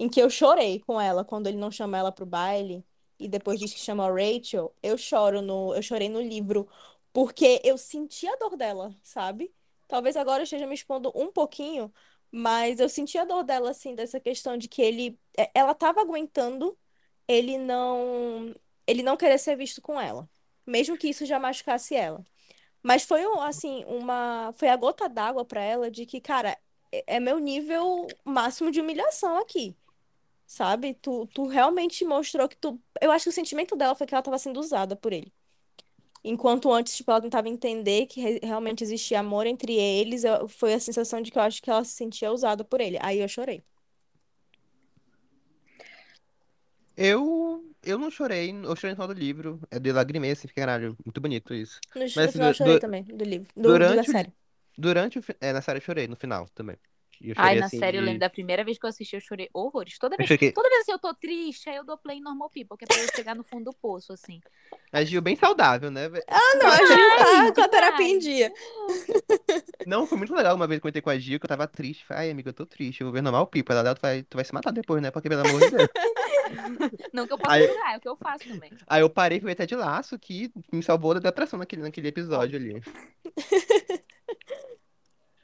Em que eu chorei com ela quando ele não chama ela pro baile e depois diz que chama Rachel. Eu choro no, eu chorei no livro porque eu senti a dor dela, sabe? Talvez agora eu esteja me expondo um pouquinho, mas eu senti a dor dela, assim, dessa questão de que ele, é, ela tava aguentando ele não, ele não querer ser visto com ela, mesmo que isso já machucasse ela. Mas foi, assim, uma, foi a gota d'água pra ela de que, cara, é é meu nível máximo de humilhação aqui. Sabe? Tu, tu realmente mostrou que tu. Eu acho que o sentimento dela foi que ela tava sendo usada por ele. Enquanto antes, tipo, ela tentava entender que re- realmente existia amor entre eles, eu- foi a sensação de que eu acho que ela se sentia usada por ele. Aí eu chorei. Eu, eu não chorei, eu chorei no final do livro. É de lagrimei, assim, fica caralho, muito bonito isso. No, Mas, no assim, final eu chorei du- também, do livro. Do, do- da durante o, série. durante o, é, na série eu chorei, no final também. E eu Ai, chorei na assim série, eu lembro da primeira vez que eu assisti, eu chorei horrores. Toda vez, chorei, toda vez assim, eu tô triste, aí eu dou play em Normal People, que é pra eu chegar no fundo do poço, assim. agiu bem saudável, né? velho? Ah, não, a Gil tá com a terapia em dia. Não, foi muito legal uma vez que eu comentei com a Gil que eu tava triste. Falei, ai, amiga, eu tô triste, eu vou ver normal pipa. Ela, tu vai, tu vai se matar depois, né? Porque, pelo amor de Deus. Não que eu possa Aí, julgar, é o que eu faço também. aí eu parei, fui até de laço, que me salvou da depressão naquele, naquele episódio ali.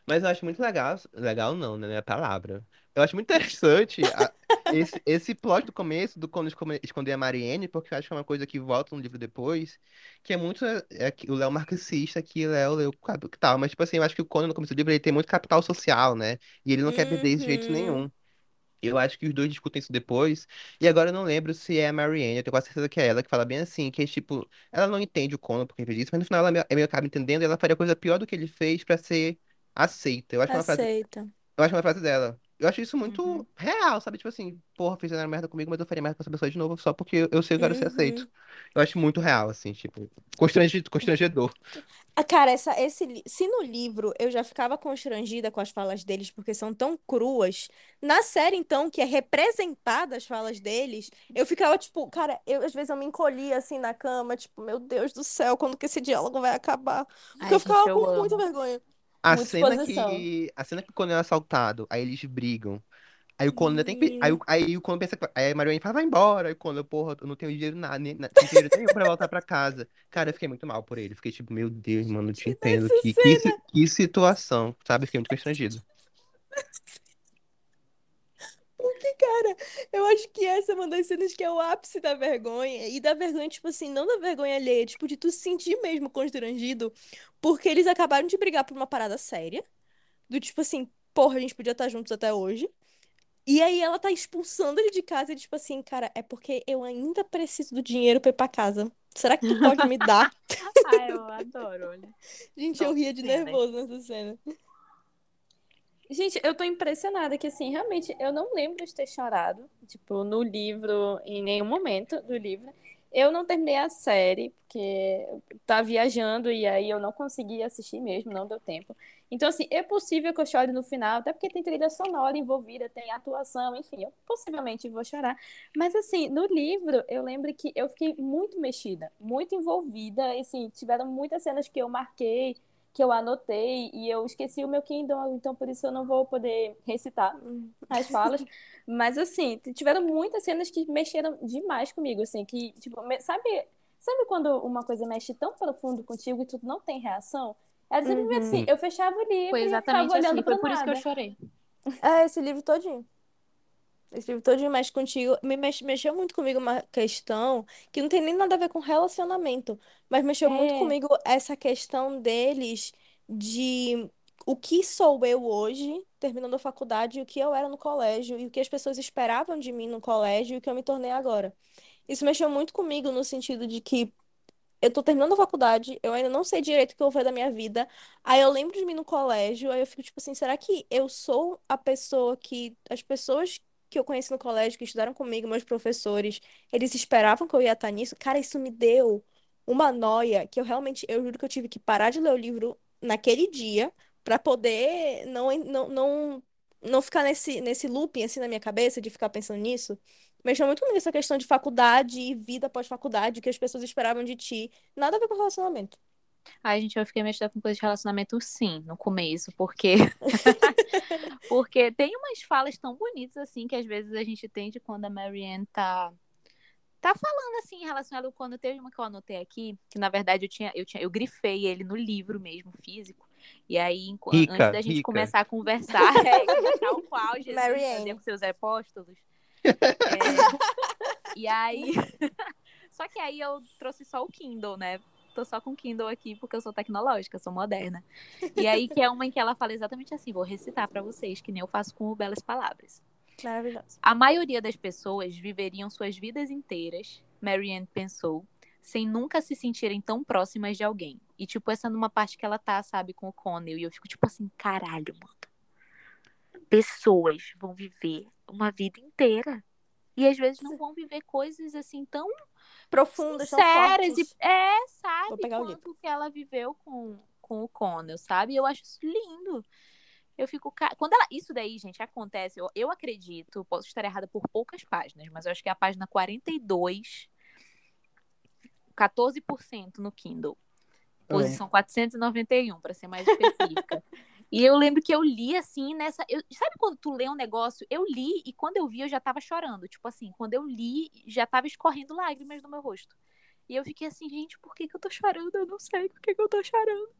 Mas eu acho muito legal, legal não, né? É a palavra. Eu acho muito interessante a- esse, esse plot do começo, do quando esconder a Marianne, porque eu acho que é uma coisa que volta no livro depois, que é muito é, que o Léo marxista, que o Léo leu que tal, mas tipo assim, eu acho que o Conan no começo do livro ele tem muito capital social, né? E ele não quer perder de jeito Uhum. nenhum. Eu acho que os dois discutem isso depois. E agora eu não lembro se é a Marianne, eu tenho quase certeza que é ela, que fala bem assim, que é tipo, ela não entende o Conan porque fez isso, mas no final ela meio, meio acaba entendendo e ela faria coisa pior do que ele fez pra ser aceita. Eu acho é uma frase, Aceita. eu acho que é uma frase dela. Eu acho isso muito Uhum. real, sabe? Tipo assim, porra, fizeram merda comigo, mas eu faria merda com essa pessoa de novo só porque eu sei que eu quero ser Uhum. aceito. Eu acho muito real, assim, tipo, constrangido, constrangedor. Ah, Cara, essa, esse, li- se no livro eu já ficava constrangida com as falas deles porque são tão cruas, na série, então, que é representada as falas deles, eu ficava tipo, cara, eu às vezes eu me encolhia assim na cama, tipo, meu Deus do céu, quando que esse diálogo vai acabar? Porque Ai, eu gente, ficava eu com muita amo. vergonha. A cena que. A cena que o Conan é assaltado, aí eles brigam. Aí o Conan tem. pe- Aí, o- aí o Conan pensa. que- Aí a Marianne fala, vai embora. Aí o Conan, porra, eu não tenho dinheiro nada, nem, na- não tenho dinheiro nenhum pra voltar pra casa. Cara, eu fiquei muito mal por ele. Fiquei tipo, meu Deus, mano, eu te entendo. Que, que, que situação, sabe? Fiquei muito constrangido. porque, cara, eu acho que essa é uma das cenas que é o ápice da vergonha. E da vergonha, tipo assim, não da vergonha alheia, tipo, de tu se sentir mesmo constrangido, porque eles acabaram de brigar por uma parada séria. Do tipo assim, porra, a gente podia estar juntos até hoje. E aí ela tá expulsando ele de casa e tipo assim, cara, é porque eu ainda preciso do dinheiro pra ir pra casa. Será que tu pode me dar? Ai, eu adoro, olha. Gente, eu ria de nervoso nessa cena. Gente, eu tô impressionada que, assim, realmente, eu não lembro de ter chorado, tipo, no livro, em nenhum momento do livro. Eu não terminei a série, porque tá viajando e aí eu não consegui assistir mesmo, não deu tempo. Então, assim, é possível que eu chore no final, até porque tem trilha sonora envolvida, tem atuação, enfim, eu possivelmente vou chorar. Mas, assim, no livro, eu lembro que eu fiquei muito mexida, muito envolvida, assim, tiveram muitas cenas que eu marquei, que eu anotei, e eu esqueci o meu Kindle, então por isso eu não vou poder recitar as falas. Mas, assim, tiveram muitas cenas que mexeram demais comigo, assim, que, tipo, sabe, sabe quando uma coisa mexe tão profundo contigo e tu não tem reação? Era simplesmente Uhum. assim, eu fechava o livro Foi e eu exatamente ficava olhando assim, foi por isso que eu nada. chorei. É, esse livro todinho. Livro todinho mexe contigo. Me mexe- mexeu muito comigo uma questão que não tem nem nada a ver com relacionamento, mas mexeu muito É. comigo essa questão deles de o que sou eu hoje, terminando a faculdade, e o que eu era no colégio, e o que as pessoas esperavam de mim no colégio, e o que eu me tornei agora. Isso mexeu muito comigo no sentido de que eu tô terminando a faculdade, eu ainda não sei direito o que eu vou fazer da minha vida. Aí eu lembro de mim no colégio, aí eu fico tipo assim, será que eu sou a pessoa que as pessoas que eu conheci no colégio, que estudaram comigo, meus professores, eles esperavam que eu ia estar nisso? Cara, isso me deu uma noia que eu realmente, eu juro que eu tive que parar de ler o livro naquele dia pra poder não não não não ficar nesse nesse looping assim na minha cabeça de ficar pensando nisso. Mexeu muito comigo essa questão de faculdade e vida pós-faculdade, que as pessoas esperavam de ti. Nada a ver com relacionamento. Ai, gente, eu fiquei mexida com coisa de relacionamento, sim, no começo, porque. porque tem umas falas tão bonitas, assim, que às vezes a gente tem de quando a Marianne tá. Tá falando assim, relacionado quando teve uma que eu anotei aqui, que na verdade eu tinha, eu tinha, eu grifei ele no livro mesmo, físico. E aí, Rica, antes da gente rica. começar a conversar, é, tal qual Jesus Marianne. fazia com seus apóstolos. É, e aí. Só que aí eu trouxe só o Kindle, né? Tô só com Kindle aqui porque eu sou tecnológica, sou moderna. E aí que é uma em que ela fala exatamente assim, vou recitar pra vocês, que nem eu faço com Belas Palavras. Maravilhoso. A maioria das pessoas viveriam suas vidas inteiras, Marianne pensou, sem nunca se sentirem tão próximas de alguém. E, tipo, essa numa parte que ela tá, sabe, com o Connell. E eu fico, tipo assim, caralho, mano. Pessoas vão viver uma vida inteira. E às vezes não vão viver coisas assim tão Profundas, sérias e é, sabe, Vou pegar o quanto que ela viveu com, com o Connell, sabe? Eu acho isso lindo. Eu fico. Quando ela. Isso daí, gente, acontece. Eu, eu acredito, posso estar errada por poucas páginas, mas eu acho que é a página 42, 14% no Kindle. Posição 491, para ser mais específica. e eu lembro que eu li assim nessa. eu- sabe quando tu lê um negócio? Eu li e quando eu vi eu já tava chorando. Tipo assim, quando eu li, já tava escorrendo lágrimas no meu rosto. E eu fiquei assim, gente, por que, que eu tô chorando? Eu não sei por que, que eu tô chorando.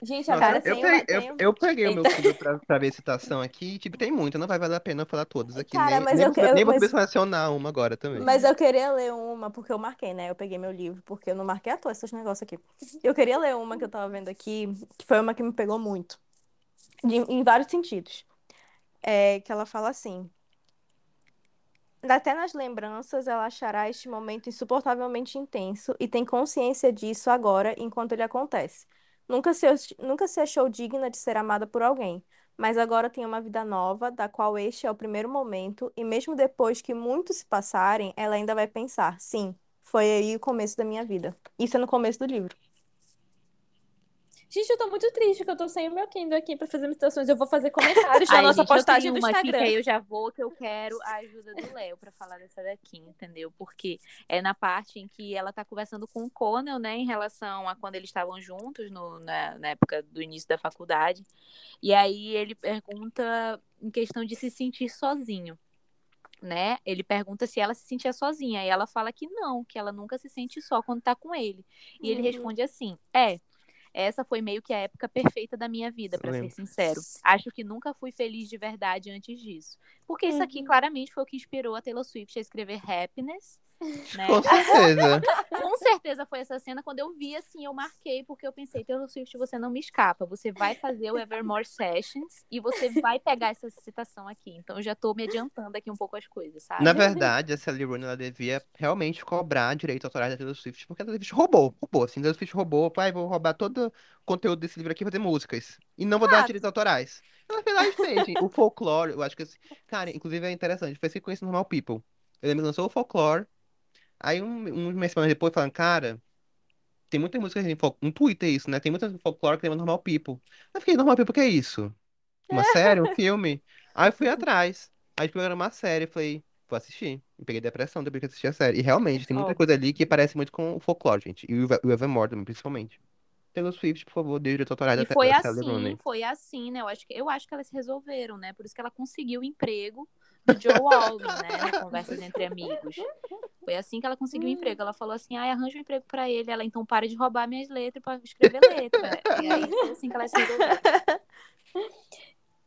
Gente, Nossa, agora eu, sim, peguei, eu, eu peguei o meu. Kindle pra, pra ver citação aqui. Tipo, tem muita, não vai valer a pena eu falar todas aqui. Cara, nem mas nem, eu vou, eu- nem vou mas- selecionar uma agora também. Mas eu queria ler uma, porque eu marquei, né? Eu peguei meu livro, porque eu não marquei à toa esses negócios aqui. Eu queria ler uma que eu tava vendo aqui, que foi uma que me pegou muito. De- em vários sentidos. É, que ela fala assim. Até nas lembranças, ela achará este momento insuportavelmente intenso e tem consciência disso agora, enquanto ele acontece. Nunca se, nunca se achou digna de ser amada por alguém. mas agora tem uma vida nova, da qual este é o primeiro momento, e mesmo depois que muitos se passarem, ela ainda vai pensar: sim, foi aí o começo da minha vida. Isso é no começo do livro. Gente, eu tô muito triste que eu tô sem o meu Kindle aqui pra fazer meditações. Eu vou fazer comentários na nossa gente, postagem do Instagram. aí eu já vou, que eu quero a ajuda do Léo pra falar dessa daqui, entendeu? Porque é na parte em que ela tá conversando com o Conel, né, em relação a quando eles estavam juntos no, na, na época do início da faculdade. E aí ele pergunta em questão de se sentir sozinho. Né? Ele pergunta se ela se sentia sozinha. E ela fala que não, que ela nunca se sente só quando tá com ele. E ele Uhum. responde assim: É, essa foi meio que a época perfeita da minha vida, pra ser sincero. Acho que nunca fui feliz de verdade antes disso. Porque isso aqui Uhum. claramente foi o que inspirou a Taylor Swift a escrever Happiness. Né? Com certeza. Com certeza foi essa cena. Quando eu vi assim, eu marquei, porque eu pensei, Taylor Swift, você não me escapa. Você vai fazer o Evermore Sessions e você vai pegar essa citação aqui. Então eu já tô me adiantando aqui um pouco as coisas, sabe? Na verdade, a Sally Rooney ela devia realmente cobrar direitos autorais da Taylor Swift, porque a Taylor Swift roubou, roubou, assim, a Taylor Swift roubou, pai, vou roubar todo o conteúdo desse livro aqui e fazer músicas. E não vou dar Exato. direitos autorais. Ela foi lá e fez, gente. O folclore, eu acho que, assim, cara, inclusive é interessante, foi assim que conheci Normal People. Lembro que lançou o folclore, aí um, umas semanas depois falando, cara, tem muita música, assim, fol- um Twitter isso, né, tem muita folclore que tem Normal People. Eu fiquei, Normal People, o que é isso? Uma série, um filme? Aí eu fui atrás. Aí era uma série, eu falei, vou assistir. E peguei depressão depois que assisti a série. E realmente, tem muita coisa ali que parece muito com o folclore, gente. E o Evermore também, principalmente. Taylor Swift, por favor, dê direito autorais E da, foi assim, Rooney. foi assim, né? Eu acho que, eu acho que elas resolveram, né? Por isso que ela conseguiu o emprego do Joe Alwyn, né? Conversas Entre Amigos. Foi assim que ela conseguiu o emprego. Ela falou assim, ai, arranja um emprego pra ele. Ela, então para de roubar minhas letras pra escrever letra. E aí foi assim que elas se resolveram.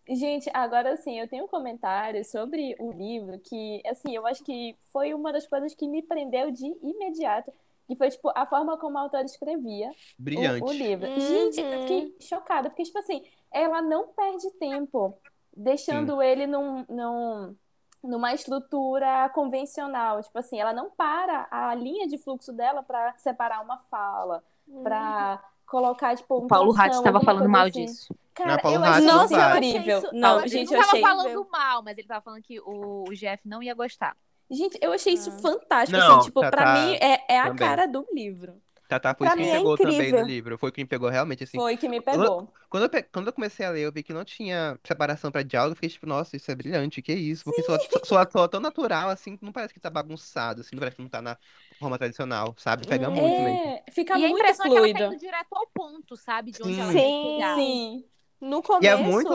Gente, agora sim, eu tenho um comentário sobre o livro que, assim, eu acho que foi uma das coisas que me prendeu de imediato. Que foi, tipo, a forma como a autora escrevia o, Brilhante. o livro. Uhum. Gente, eu fiquei chocada, porque, tipo assim, ela não perde tempo deixando ele num, num, numa estrutura convencional. Tipo assim, ela não para a linha de fluxo dela para separar uma fala, para colocar, tipo, O Paulo Hatch estava falando mal assim. disso. Cara, Não, Paulo eu achei. Eu achei isso- Não, gente, ele eu não tava achei... falando mal, mas ele tava falando que o, o Jeff não ia gostar. Gente, eu achei isso Ah. fantástico, Não, assim, tipo, tá- pra tá- mim é, é a também. cara do livro. Tatá foi Pra isso que me é pegou também incrível. no livro. Foi o que me pegou realmente, assim. Foi que me pegou. Quando eu, quando eu comecei a ler, eu vi que não tinha separação pra diálogo, eu fiquei tipo, nossa, isso é brilhante, que isso? Porque soa, soa, soa tão natural, assim, que não parece que tá bagunçado, assim, não parece que não tá na forma tradicional, sabe? Pega Hum. muito mesmo. É, fica e a muito impressão é que ela tá fluido. indo direto ao ponto, sabe? De onde Sim. ela Sim. Sim. No E começo. é muito.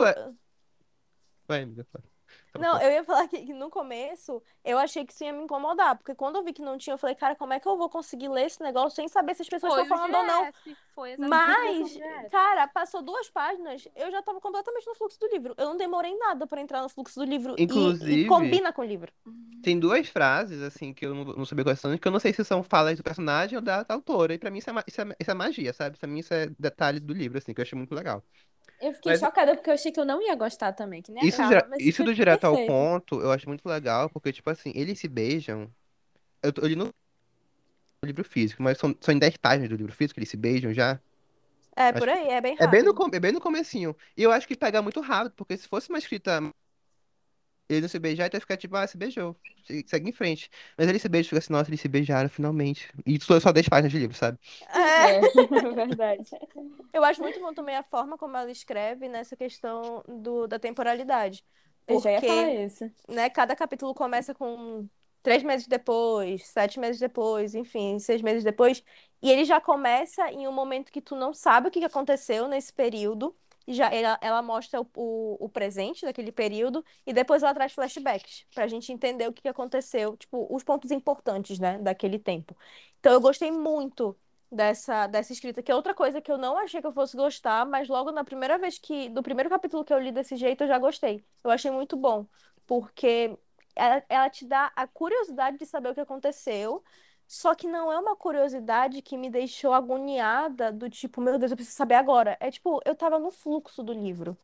Vai, amiga, fala. Tá Não, eu ia falar que, que no começo eu achei que isso ia me incomodar, porque quando eu vi que não tinha, eu falei, cara, como é que eu vou conseguir ler esse negócio sem saber se as pessoas Foi estão falando ou não? Foi Mas, cara, passou duas páginas, eu já tava completamente no fluxo do livro. Eu não demorei nada pra entrar no fluxo do livro e- e, Inclusive- combina com o livro. Tem duas frases, assim, que eu não, não sabia quais são, que eu não sei se são falas do personagem ou da, da autora. E pra mim isso é, isso, é, isso é magia, sabe? Pra mim isso é detalhe do livro, assim, que eu achei muito legal. Eu fiquei Mas- chocada porque eu achei que eu não ia gostar também, que nem Isso, isso do direto ao ponto, eu acho muito legal, porque, tipo assim, eles se beijam. Eu, tô- eu li no livro físico, mas são, são em 10 páginas do livro físico, eles se beijam já. É, Acho por aí, é bem É bem no, rápido. é bem no comecinho. E eu acho que pega muito rápido, porque se fosse uma escrita. Eles não se beijar, então ia ficar tipo, ah, se beijou. se- Segue em frente. Mas eles se beijam, fica assim, nossa, eles se beijaram finalmente. E isso é só 10 páginas de livro, sabe? É, É, verdade. eu acho muito bom também a forma como ela escreve nessa questão do, da temporalidade. Eu já ia Porque falar isso. né? Cada capítulo começa com três meses depois, sete meses depois, enfim, seis meses depois. E ele já começa em um momento que tu não sabe o que que aconteceu nesse período. Já ela, ela mostra o, o, o presente daquele período e depois ela traz flashbacks pra gente entender o que que aconteceu, tipo, os pontos importantes, né, daquele tempo. Então eu gostei muito dessa, dessa escrita, que é outra coisa que eu não achei que eu fosse gostar, mas logo na primeira vez que, do primeiro capítulo que eu li desse jeito, eu já gostei. Eu achei muito bom, porque ela, ela te dá a curiosidade de saber o que aconteceu, só que não é uma curiosidade que me deixou agoniada, do tipo, meu Deus, eu preciso saber agora. É tipo, eu tava no fluxo do livro,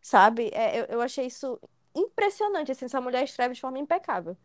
sabe? É, eu, eu achei isso impressionante, assim, essa mulher escreve de forma impecável.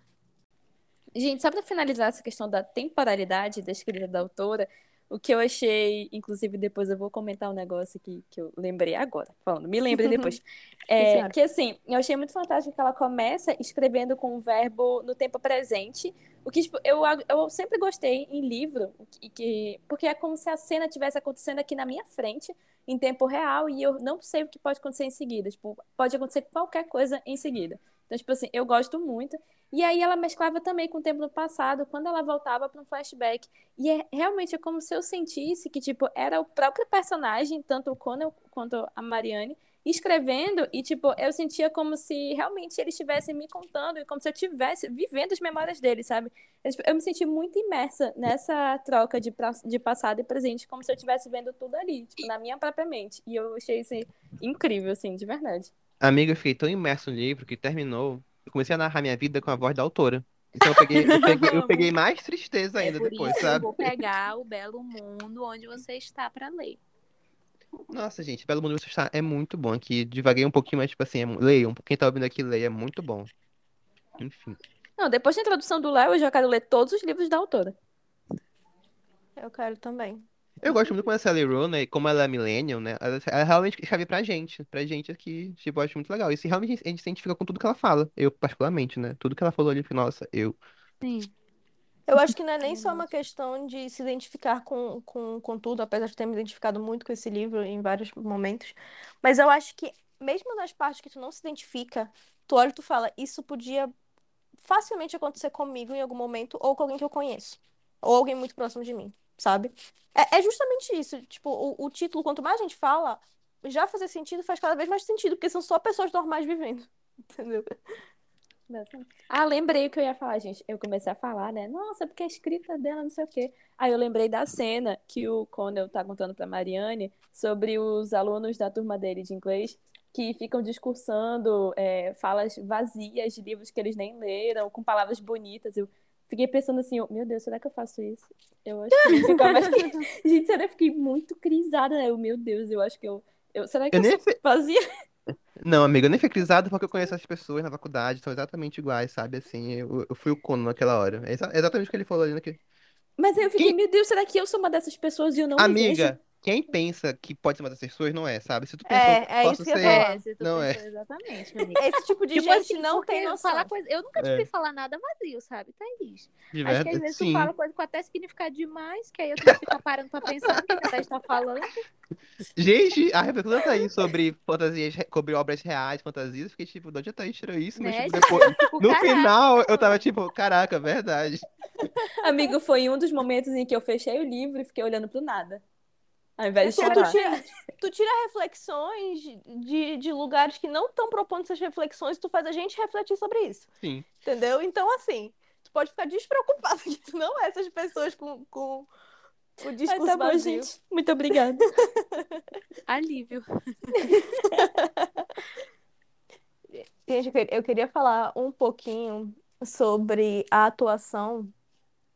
Gente, só pra finalizar essa questão da temporalidade da escrita da autora, O que eu achei, inclusive depois eu vou comentar um negócio aqui que eu lembrei agora, falando, me lembrei depois. É, que assim, eu achei muito fantástico que ela começa escrevendo com o verbo no tempo presente, o que tipo, eu, eu sempre gostei em livro, que, que, porque é como se a cena tivesse acontecendo aqui na minha frente, em tempo real, e eu não sei o que pode acontecer em seguida. Tipo, pode acontecer qualquer coisa em seguida. Então, tipo assim, eu gosto muito. E aí ela mesclava também com o tempo no passado, quando ela voltava para um flashback. E é realmente é como se eu sentisse que, tipo, era o próprio personagem, tanto o Conan quanto a Marianne, escrevendo, e, tipo, eu sentia como se realmente eles estivessem me contando, e como se eu estivesse vivendo as memórias deles, sabe? Eu, tipo, eu me senti muito imersa nessa troca de, pra- de passado e presente, como se eu estivesse vendo tudo ali, tipo, na minha própria mente. E eu achei isso incrível, assim, de verdade. Amiga, eu fiquei tão imerso no livro que terminou. Eu comecei a narrar minha vida com a voz da autora. Então eu peguei, eu peguei, eu peguei mais tristeza É ainda por depois, isso que eu sabe? vou pegar o Belo Mundo onde você está para ler. Nossa, gente, Belo Mundo Você Está é muito bom aqui. Divaguei um pouquinho, mas, tipo assim, é, leiam. Quem tá ouvindo aqui, leia, é muito bom. Enfim. Não, depois da introdução do Léo, eu já quero ler todos os livros da autora. Eu quero também. Eu gosto muito como a Sally Rooney, como ela é millennial, né? Ela, ela realmente escreve pra gente, pra gente aqui, tipo, eu acho muito legal. E se realmente a gente se identifica com tudo que ela fala, eu particularmente, né? Tudo que ela falou ali, eu nossa, eu. Sim. Eu acho que não é nem só uma questão de se identificar com, com, com tudo, apesar de ter me identificado muito com esse livro em vários momentos. Mas eu acho que, mesmo nas partes que tu não se identifica, tu olha e tu fala, isso podia facilmente acontecer comigo em algum momento, ou com alguém que eu conheço. Ou alguém muito próximo de mim, sabe? É, é justamente isso. Tipo, o, o título, quanto mais a gente fala, já fazer sentido faz cada vez mais sentido, porque são só pessoas normais vivendo. Entendeu? Ah, lembrei o que eu ia falar, gente. Eu comecei a falar, né? Nossa, porque a escrita dela, não sei o quê. Aí eu lembrei da cena que o Connell tá contando pra Marianne sobre os alunos da turma dele de inglês que ficam discursando é, falas vazias de livros que eles nem leram, com palavras bonitas. Eu fiquei pensando assim, oh, meu Deus, será que eu faço isso? Eu acho que eu ficava mais que... Gente, eu fiquei muito crisada, né? Eu, meu Deus, eu acho que eu... eu... Será que Eu eu, fe- vazia? Não, amiga, eu nem fiquei crisado porque eu conheço as pessoas na faculdade, são exatamente iguais, sabe? Assim, eu, eu fui o Cono naquela hora. É exa- exatamente o que ele falou ali naquele. Mas aí eu fiquei, Quem- meu Deus, será que eu sou uma dessas pessoas e eu não me vejo? Quem pensa que pode ser uma pessoas não é, sabe? Se tu pensou É, é posso isso que eu ser. falar. É, se tu Não é. pensou exatamente, amiga. Esse tipo de Tipo gente assim, não tem noção. falar coisa. Eu nunca te É. vi falar nada vazio, sabe, Thaís? De Acho que às vezes sim. tu fala coisa com até significado demais, que aí eu tenho que ficar parando pra pensar no que a Thaís tá falando. Gente, a reflexão tá aí sobre fantasias, sobre obras reais, fantasias. Fiquei tipo, de onde a Thaís tirou isso? Mas, Né? tipo, depois, Tipo, no caraca, final, eu mano. tava tipo, caraca, verdade. Amigo, foi um dos momentos em que eu fechei o livro e fiquei olhando pro nada. Ao invés de tu chorar. tira, tu tira reflexões de, de lugares que não estão propondo essas reflexões e tu faz a gente refletir sobre isso. Sim. Entendeu? Então, assim, tu pode ficar despreocupado que tu não é essas pessoas com, com o Ai, discurso tá bom, vazio. gente. Muito obrigada. Alívio. Gente, eu queria falar um pouquinho sobre a atuação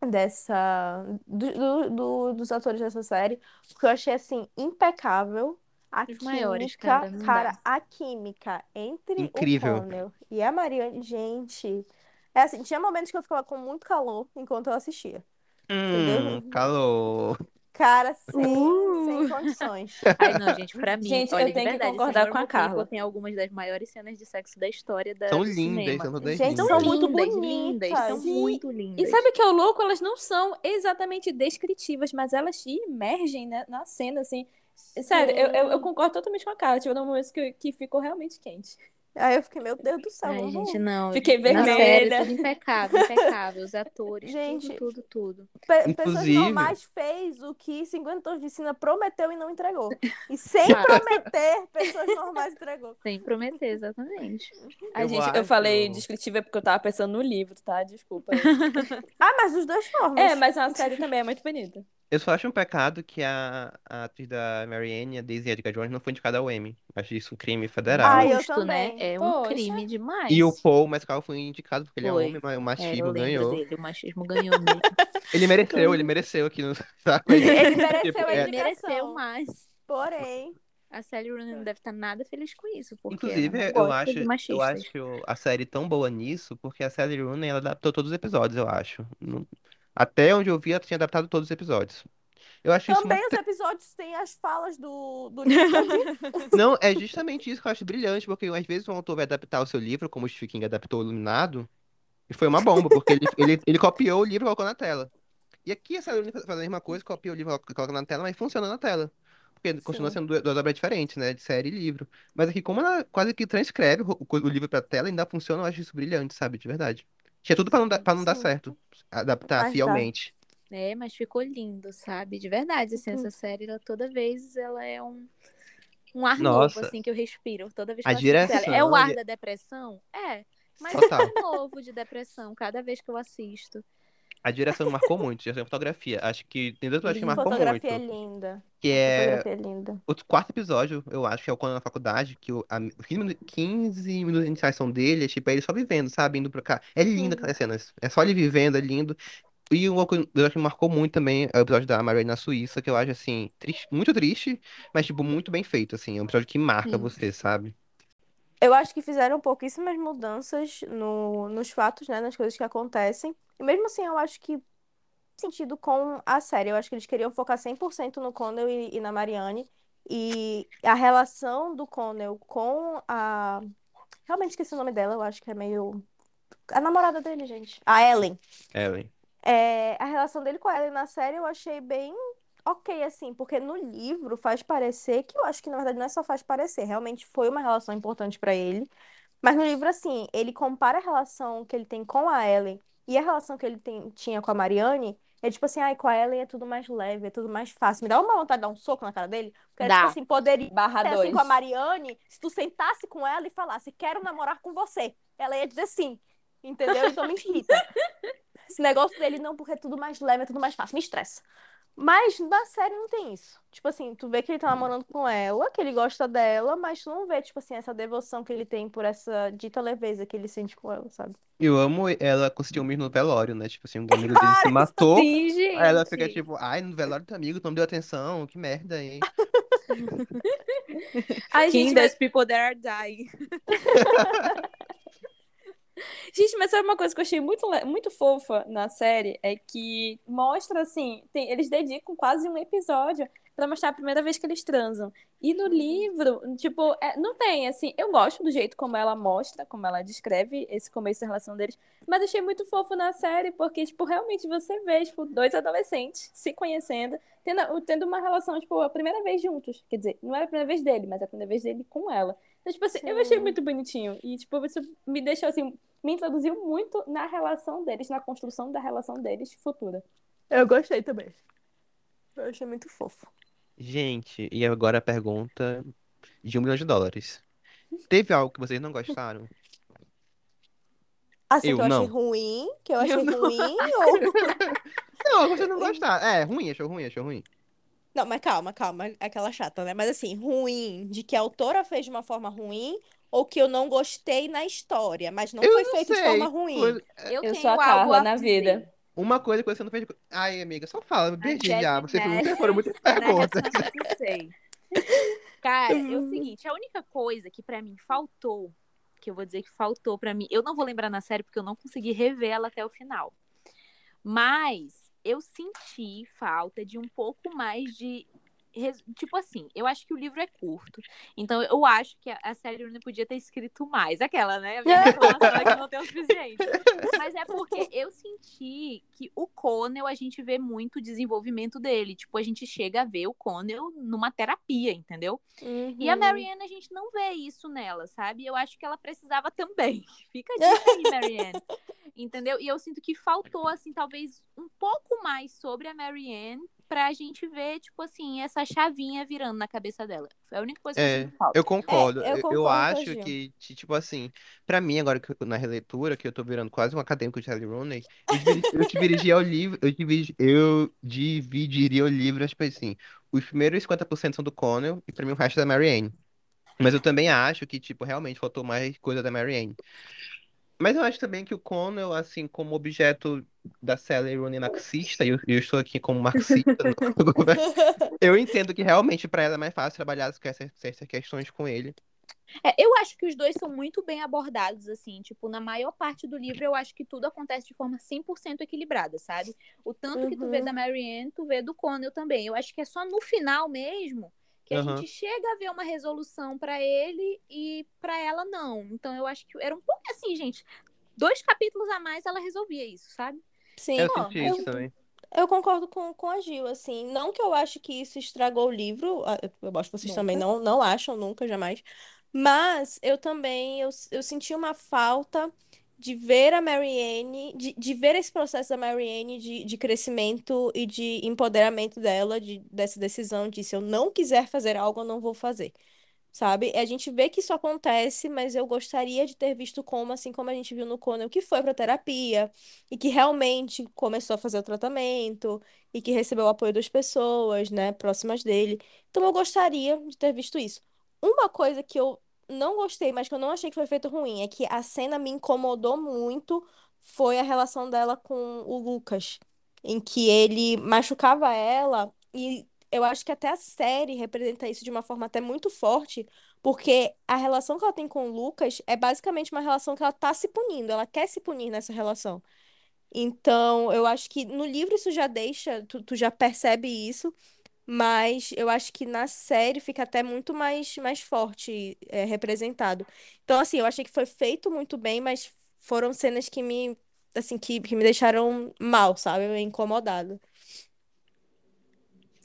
dessa do, do- do- dos atores dessa série, porque eu achei assim impecável a Os maiores, química, cara, não dá. a química entre Incrível. o Connell e a Marianne, gente, é assim, tinha momentos que eu ficava com muito calor enquanto eu assistia. Hum, calor. Cara, sem, Uh. sem condições. Ai, não, gente, pra mim, Gente, eu olha, de tenho que verdade, concordar Senhor com a Carla. tem algumas das maiores cenas de sexo da história da, São lindas, cinema. são todas Gente, lindas. são muito lindas, bonitas. lindas, são Sim. muito lindas. E sabe o que é o louco? Elas não são exatamente descritivas, mas elas te imergem né, na cena, assim. Sério, eu, eu, eu concordo totalmente com a Carla. Tipo, num momento que, que ficou realmente quente. Aí eu fiquei, meu Deus do céu, Ai, vamos gente, não. Fiquei Na série, vermelha. tudo impecável, impecável. Os atores, Gente, tudo, tudo, tudo. Pe- Pessoas normais fez o que 50 tons de Sina prometeu e não entregou. E sem Claro. prometer, pessoas normais entregou. Sem prometer, exatamente. Ai, Eu gente, eu falei descritiva porque eu tava pensando no livro, tá? Desculpa. Ah, mas dos dois formas. é, mas a série também é muito bonita. Eu só acho um pecado que a, a atriz da Marianne, a Daisy Edgar Jones, não foi indicada ao Emmy. Acho isso um crime federal. Ai, eu Justo, né? também. É um Poxa. crime demais. E o Paul Mescal foi indicado porque ele é Foi. homem, mas o É, eu machismo lembro ganhou. dele, o machismo ganhou mesmo. Ele mereceu, ele mereceu aqui no. Sabe? Ele mereceu Tipo, a é- Ele mereceu indicação. mais. Porém, A Sally Rooney não deve estar nada feliz com isso, porque Inclusive, ela eu gosta acho, de eu machistas. acho a série tão boa nisso, porque a Sally Rooney, ela adaptou todos os episódios, eu acho. Não- Até onde eu vi, ela tinha adaptado todos os episódios. Eu acho isso Também muito os episódios têm as falas do, do. Não, é justamente isso que eu acho brilhante, porque às vezes um autor vai adaptar o seu livro, como o Stephen King adaptou o Iluminado, e foi uma bomba, porque ele, ele, ele copiou o livro e colocou na tela. E aqui essa Rowling faz a mesma coisa, copia o livro e coloca na tela, mas funciona na tela. Porque continua sendo duas, duas obras diferentes, né? De série e livro. Mas aqui, como ela quase que transcreve o, o- o livro pra tela, ainda funciona, eu acho isso brilhante, sabe? De verdade. Tinha tudo pra não, dar- pra não dar certo. Adaptar Mas fielmente. É, mas ficou lindo, sabe? De verdade, assim, Uhum. essa série, ela, toda vez ela é um, um ar Nossa. novo, assim, que eu respiro. Toda vez que A eu assisto ela. É direção, o ar da depressão? É. Mas Total. é um novo de depressão, cada vez que eu assisto. A direção marcou muito, direção de fotografia. Acho que tem dois episódios que marcou muito. Fotografia é linda. Que é Fotografia é linda. O quarto episódio, eu acho que é o Conan na faculdade, que o, a, os 15 minu- 15 minutos de iniciação dele é tipo, é ele só vivendo, sabe? Indo pra cá. É lindo aquelas cenas. É só ele vivendo, é lindo. E um outro episódio que marcou muito também é o episódio da Marianne na Suíça, que eu acho, assim, triste- muito triste, mas, tipo, muito bem feito, assim. É um episódio que marca Sim. você, sabe? Eu acho que fizeram pouquíssimas mudanças no, nos fatos, né? Nas coisas que acontecem. E mesmo assim, eu acho que sentido com a série. Eu acho que eles queriam focar 100% no Connell e, e na Marianne. E a relação do Connell com a. Realmente esqueci o nome dela, eu acho que é meio. A namorada dele, gente. A Ellen. Ellen. É, a relação dele com a Ellen na série eu achei bem ok, assim, porque no livro faz parecer que eu acho que na verdade não é só faz parecer, realmente foi uma relação importante pra ele. Mas no livro, assim, ele compara a relação que ele tem com a Ellen e a relação que ele tem- tinha com a Marianne. É tipo assim, ai, com a Ellen é tudo mais leve, é tudo mais fácil. Me dá uma vontade de dar um soco na cara dele. Porque, Dá. tipo assim, poderia Barra ser assim 2. com a Marianne, se tu sentasse com ela e falasse, quero namorar com você, ela ia dizer sim. Entendeu? Então me irrita. Esse negócio dele, não, porque é tudo mais leve, é tudo mais fácil, me estressa. Mas na série não tem isso. Tipo assim, tu vê que ele tá namorando com ela, que ele gosta dela, mas tu não vê, tipo assim, essa devoção que ele tem por essa dita leveza que ele sente com ela, sabe? Eu amo ela com ciúmes no velório, né? Tipo assim, um amigo dele se matou. Sim, gente. Aí ela fica tipo, ai, no velório do amigo, tu não deu atenção, que merda, hein? Ai, King, gente, mas... people that are dying. Gente, mas sabe uma coisa que eu achei muito, muito fofa na série? É que mostra, assim, tem- eles dedicam quase um episódio pra mostrar a primeira vez que eles transam. E no livro, tipo, é, não tem, assim, eu gosto do jeito como ela mostra, como ela descreve esse começo da relação deles, mas achei muito fofo na série, porque, tipo, realmente você vê, tipo, dois adolescentes se conhecendo, tendo, tendo uma relação, tipo, a primeira vez juntos. Quer dizer, não era a primeira vez dele, mas a primeira vez dele com ela. Então, tipo assim, eu achei Sim. muito bonitinho. E, tipo, isso me deixou, assim, me introduziu muito na relação deles, na construção da relação deles futura. Eu gostei também. Eu achei muito fofo. Gente, e agora a pergunta de um milhão de dólares. Teve algo que vocês não gostaram? Assim, Eu que eu achei não. ruim, que eu achei Eu não. ruim, ou... Não, vocês não gostaram. É, ruim, achou ruim, achou ruim. Não, mas calma, calma, aquela chata, né? Mas assim, ruim, de que a autora fez de uma forma ruim, ou que eu não gostei na história, mas não Eu foi não feito de sei. forma ruim. Foi- Eu, Eu tenho sou a Carla na dizer. vida. Uma coisa que você não fez. Ai, amiga, só fala, beijinho já. Jasmine Você Nash, nunca foram muitas né, perguntas. Não sei. Cara, é o seguinte, a única coisa que pra mim faltou, que eu vou dizer que faltou pra mim, eu não vou lembrar na série porque eu não consegui rever ela até o final. Mas eu senti falta de um pouco mais de Tipo assim, eu acho que o livro é curto. Então eu acho que a, série não podia ter escrito mais. Aquela, né? A minha reclamação é que não tem o suficiente. Mas é porque eu senti que o Connell, a gente vê muito o desenvolvimento dele. Tipo, a gente chega a ver o Connell numa terapia, entendeu? E a Uhum. Marianne, a gente não vê isso nela, sabe? Eu acho que ela precisava também. Fica a dica aí, Marianne. Entendeu? E eu sinto que faltou, assim, talvez um pouco mais sobre a Marianne pra gente ver, tipo assim, essa chavinha virando na cabeça dela. Foi a única coisa que eu É, falta. Eu concordo. É, eu Eu, eu concordo a acho que, ti- tipo assim, pra mim, agora que eu- na releitura, que eu tô virando quase um acadêmico de Sally Rooney, eu eu dividiria o livro, eu, dividi- eu dividiria o livro, tipo assim, os primeiros 50% são do Connell e pra mim o resto é da Marianne. Mas eu também acho que, tipo, realmente faltou mais coisa da Marianne. Mas eu acho também que o Connell, assim, como objeto da Sally Rooney marxista, e eu, eu estou aqui como marxista, no eu entendo que realmente pra ela é mais fácil trabalhar com essas, essas questões com ele. É, eu acho que os dois são muito bem abordados, assim, tipo, na maior parte do livro eu acho que tudo acontece de forma 100% equilibrada, sabe? O tanto que tu vê Uhum. da Marianne, tu vê do Connell também. Eu acho que é só no final mesmo que a Aham. gente chega a ver uma resolução pra ele e pra ela não. Então eu acho que era um pouco assim, gente. Dois capítulos a mais ela resolvia isso, sabe? Sim, Eu senti eu- isso também. eu concordo com, com a Gil, assim. Não que eu acho que isso estragou o livro, eu acho que vocês Nunca. também não, não acham, nunca, jamais. Mas eu também, eu, eu senti uma falta de ver a Marianne, de, de ver esse processo da Marianne de, de crescimento e de empoderamento dela, de, dessa decisão de se eu não quiser fazer algo, eu não vou fazer. Sabe? A gente vê que isso acontece, mas eu gostaria de ter visto como, assim como a gente viu no Conan, que foi para terapia e que realmente começou a fazer o tratamento e que recebeu o apoio das pessoas, né, próximas dele. Então eu gostaria de ter visto isso. Uma coisa que eu não gostei, mas que eu não achei que foi feito ruim, é que a cena me incomodou muito, foi a relação dela com o Lucas, em que ele machucava ela e eu acho que até a série representa isso de uma forma até muito forte, porque a relação que ela tem com o Lucas é basicamente uma relação que ela tá se punindo, ela quer se punir nessa relação. Então, eu acho que no livro isso já deixa, tu, tu já percebe isso, mas eu acho que na série fica até muito mais, mais forte, é, representado. Então, assim, eu achei que foi feito muito bem, mas foram cenas que me, assim, que, que me deixaram mal, sabe? Incomodada.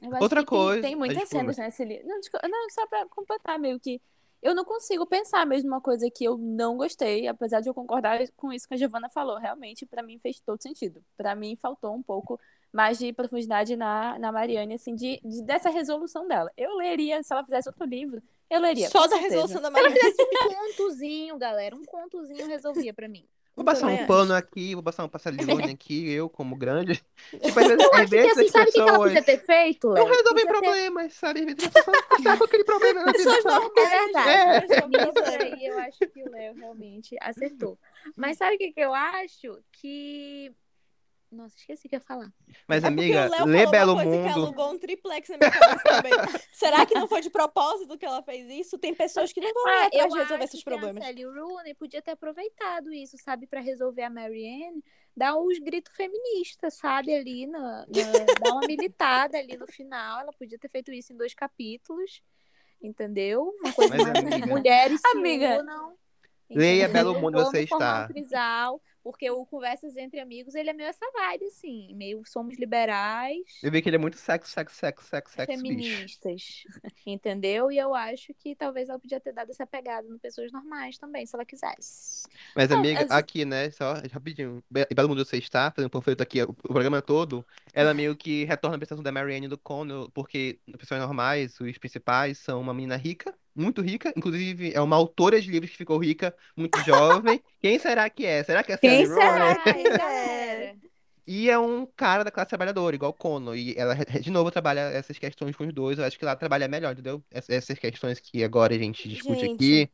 Eu acho Outra que tem, coisa- tem Ah, muitas desculpa. cenas nesse livro. Não, desculpa- não, só pra completar, meio que. Eu não consigo pensar mesmo uma coisa que eu não gostei, apesar de eu concordar com isso que a Giovanna falou. Realmente, pra mim, fez todo sentido. Pra mim, faltou um pouco mais de profundidade na, na Mariane, assim, de, de- dessa resolução dela. Eu leria, se ela fizesse outro livro, eu leria. Só com da certeza. resolução da Se ela fizesse um contozinho, galera, um contozinho resolvia pra mim. Vou passar um pano aqui, vou passar um passarinho aqui, eu como grande. Tipo, às vezes, Eu às vezes assim, as sabe o que que ela pessoas podia ter feito, não Léo? Podia ter- problemas, sabe? Às vezes as pessoas por aquele problema na vida. Pessoas sabe? normais, É verdade. não tem aí eu acho que o Léo realmente acertou. Mas sabe o que, que eu acho? Que. Nossa, esqueci o que eu ia falar. Mas, É amiga, o lê falou Belo uma coisa que Mundo. alugou um triplex na minha cabeça também. Será que não foi de propósito que ela fez isso? Tem pessoas que não vão Ah, atrás de resolver acho esses que a problemas. Sally Rooney podia ter aproveitado isso, sabe, Pra resolver a Marianne, dar uns gritos feministas, sabe, ali na, na- dar uma militada ali no final. Ela podia ter feito isso em dois capítulos, entendeu? Uma coisa Mas, mais amiga- mulheres se Amiga, unam. Leia? Belo Mundo, você está. um trisal, porque o Conversas Entre Amigos, ele é meio essa vibe, assim, meio somos liberais Eu vi que ele é muito sexo, sexo, sexo, sexo, sexo, feministas, entendeu? E eu acho que talvez ela podia ter dado essa pegada no pessoas normais também, se ela quisesse. Mas, Não, amiga, as- aqui, né, só rapidinho. Be- Belo Mundo você está, fazendo um panfleto aqui, o programa todo, ela meio que retorna a prestação da Marianne e do Connell, porque pessoas normais, os principais, são uma menina rica, muito rica, inclusive é uma autora de livros que ficou rica, muito jovem. Quem será que é? Será que é a Quem Sally Rooney? será? Ai, galera. E é um cara da classe trabalhadora, igual o Connell. E ela, de novo, trabalha essas questões com os dois. Eu acho que lá trabalha melhor, entendeu? Ess- Essas questões que agora a gente discute Gente. aqui,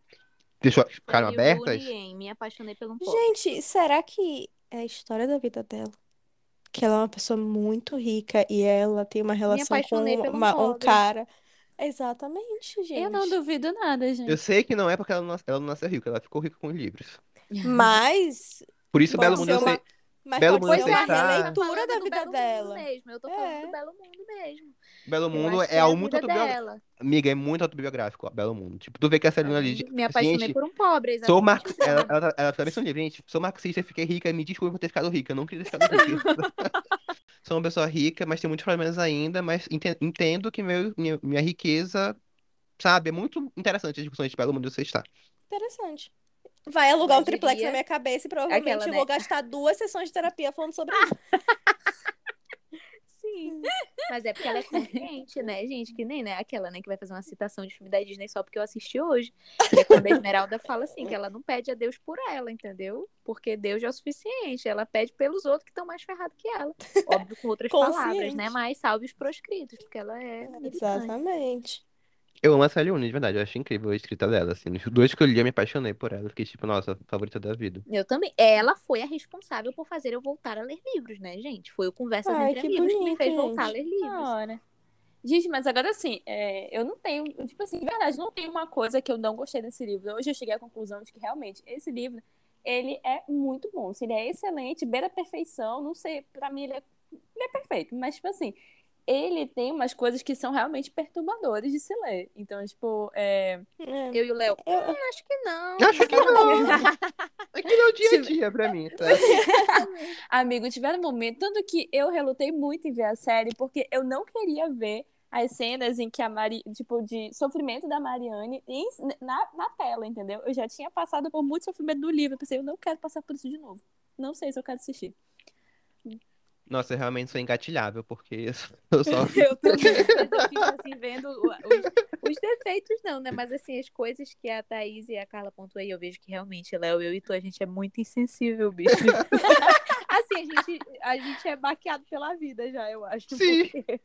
deixou, ficaram abertas. Rooney Me Apaixonei pelo um Pop. Gente, será que é a história da vida dela? Que ela é uma pessoa muito rica e ela tem uma relação com uma- um pobre. cara. Exatamente, gente. Eu não duvido nada, gente. Eu sei que não é porque ela não, ela não nasceu rica, ela ficou rica com os livros. Mas Por isso, Belo Mundo, uma- sei. Mas Belo pode Mundo ser uma está- releitura da vida Belo Mundo dela. mesmo. Eu tô falando É. do Belo Mundo mesmo. Belo Mundo é a algo muito autobiográfico. Amiga, é muito autobiográfico, ó, Belo Mundo. Tipo, tu vê que a Celina ali. Me apaixonei Gente, por um pobre, Sou exatamente. mar... o ela, drama. ela, ela também são livre, gente. Sou marxista, fiquei rica, me desculpa por ter ficado rica. Eu não queria ter ficado rica. Sou uma pessoa rica, mas tenho muitos problemas ainda, mas ente- entendo que meu, minha, minha riqueza, sabe, é muito interessante as discussões de Belo Mundo você está. Interessante. Vai alugar um triplex na minha cabeça e provavelmente Aquela, eu né? vou gastar duas sessões de terapia falando sobre isso. Mas é porque ela é consciente, né, gente? Que nem né, aquela, né, que vai fazer uma citação de filme da Disney só porque eu assisti hoje. Que é quando a Esmeralda fala assim, que ela não pede a Deus por ela, entendeu? Porque Deus é o suficiente. Ela pede pelos outros que estão mais ferrados que ela. Óbvio, com outras palavras, Consciente. né? Mas salve os proscritos, porque ela é militante. Exatamente. Eu amo a Sally Rooney, de verdade, eu acho incrível a escrita dela, assim. Os dois que eu li, eu me apaixonei por ela. Fiquei, tipo, nossa, favorita da vida. Eu também. Ela foi a responsável por fazer eu voltar a ler livros, né, gente? Foi o Conversas Ai, Entre que Amigos que me bonito, fez voltar a gente. ler livros. Da hora. Gente, mas agora assim, é, eu não tenho, tipo assim, de verdade, não tem uma coisa que eu não gostei desse livro. Hoje eu cheguei à conclusão de que realmente esse livro, ele é muito bom. Assim, ele é excelente, beira a perfeição, não sei, pra mim ele é, ele é perfeito, mas tipo assim, ele tem umas coisas que são realmente perturbadoras de se ler. Então, tipo, é... É. Eu e o Léo. Eu- "Hum, acho que não. Acho que não. Aquilo é o dia a dia pra mim, tá? Amigo, tiveram um momento, tanto que eu relutei muito em ver a série, porque eu não queria ver as cenas em que a Mari, tipo, de sofrimento da Mariane em- na, na tela, entendeu? Eu já tinha passado por muito sofrimento do livro, eu pensei, eu não quero passar por isso de novo. Não sei se eu quero assistir. Nossa, eu realmente sou engatilhável, porque eu só. Eu também, mas eu fico assim, vendo os, os defeitos, não, né? Mas assim, as coisas que a Thaís e a Carla pontuam, eu vejo que realmente, Léo, eu e tu, a gente é muito insensível, bicho. assim, a gente, a gente é baqueado pela vida já, eu acho. Sim. porque-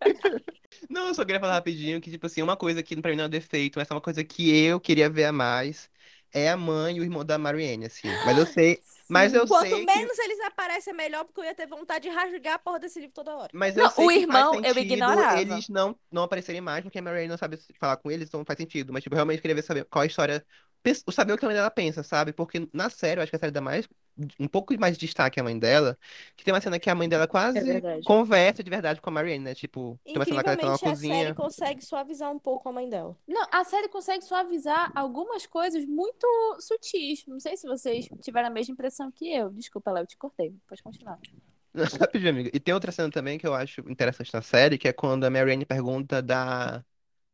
Não, eu só queria falar rapidinho que, tipo assim, uma coisa que pra mim não é um defeito, mas é uma coisa que eu queria ver a mais é a mãe e o irmão da Marianne, assim. Mas eu sei. Mas eu Quanto sei que. menos eles aparecem, é melhor, porque eu ia ter vontade de rasgar a porra desse livro toda hora. Mas eu Não, sei o que irmão faz eu ignorava. eles não, não aparecerem mais, porque a Marianne não sabe falar com eles, então não faz sentido. Mas, tipo, eu realmente queria ver saber qual a história. Saber o que a mãe dela pensa, sabe? Porque na série, eu acho que a série dá mais. Um pouco mais de destaque à mãe dela. Que tem uma cena que a mãe dela quase É conversa de verdade com a Marianne, né? Tipo, tem uma cena que ela tá na Incrivelmente, a série cozinha. consegue suavizar um pouco a mãe dela. Não, a série consegue suavizar algumas coisas muito sutis. Não sei se vocês tiveram a mesma impressão que eu. Desculpa, Léo, te cortei. Pode continuar. Rapidinho, amiga. E tem outra cena também que eu acho interessante na série, que é quando a Marianne pergunta da,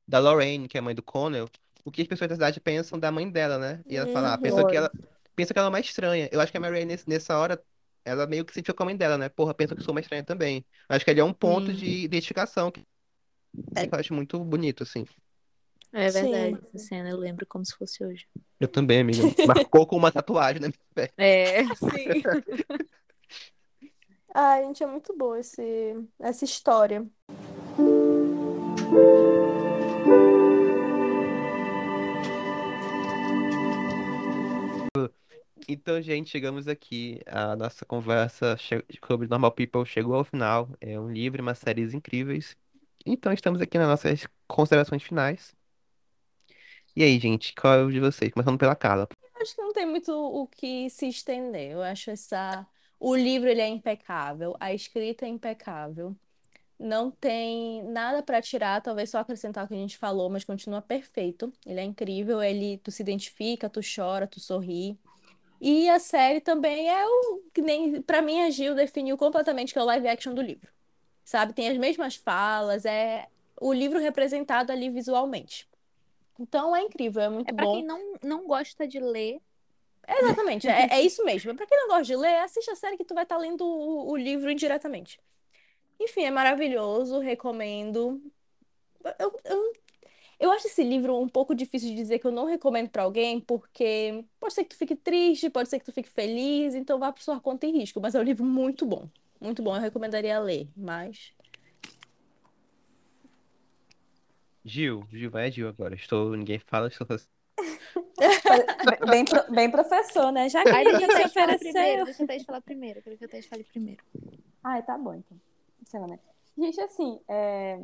da Lorraine, que é a mãe do Connell, o que as pessoas da cidade pensam da mãe dela, né? E ela fala, ah, Uhum. pensa que ela, pensa que ela é uma estranha. Eu acho que a Marianne, nesse- nessa hora, ela meio que se sentiu com a mãe dela, né? Porra, pensa que eu sou uma estranha também. Eu acho que ali é um ponto Sim. de identificação que, é, eu acho muito bonito, assim. É Sim. verdade, essa cena eu lembro como se fosse hoje. Eu também, amiga. Marcou com uma tatuagem, né? É, sim. Ai, gente, é muito bom esse, essa história. Então, gente, chegamos aqui. A nossa conversa sobre Normal People chegou ao final. É um livro, e uma série incríveis. Então, estamos aqui nas nossas considerações finais. E aí, gente, qual é o de vocês? Começando pela Carla. Acho que não tem muito o que se estender. Eu acho essa. O livro ele é impecável, a escrita é impecável. Não tem nada para tirar, talvez só acrescentar o que a gente falou, mas continua perfeito. Ele é incrível, ele tu se identifica, tu chora, tu sorri. E a série também é o que nem para mim a Gil definiu completamente que é o live action do livro. Sabe? Tem as mesmas falas, é o livro representado ali visualmente. Então é incrível, é muito É pra bom. quem não, não gosta de ler. Exatamente, é, é isso mesmo. Pra quem não gosta de ler, assiste a série que tu vai estar lendo o, o livro indiretamente. Enfim, é maravilhoso, recomendo. Eu, eu, eu acho esse livro um pouco difícil de dizer que eu não recomendo pra alguém, porque pode ser que tu fique triste, pode ser que tu fique feliz, então vá por sua conta e risco. Mas é um livro muito bom. Muito bom, eu recomendaria ler, mas. Gil, Gil, vai a Gil agora. Estou, ninguém fala, estou Bem, bem professor, né? Já que Ai, a se falar primeiro, ofereceu. deixa Thaís falar primeiro. Quero que a Thaís fale primeiro. Ai, tá bom, então. Sei lá, né? Gente, assim, é,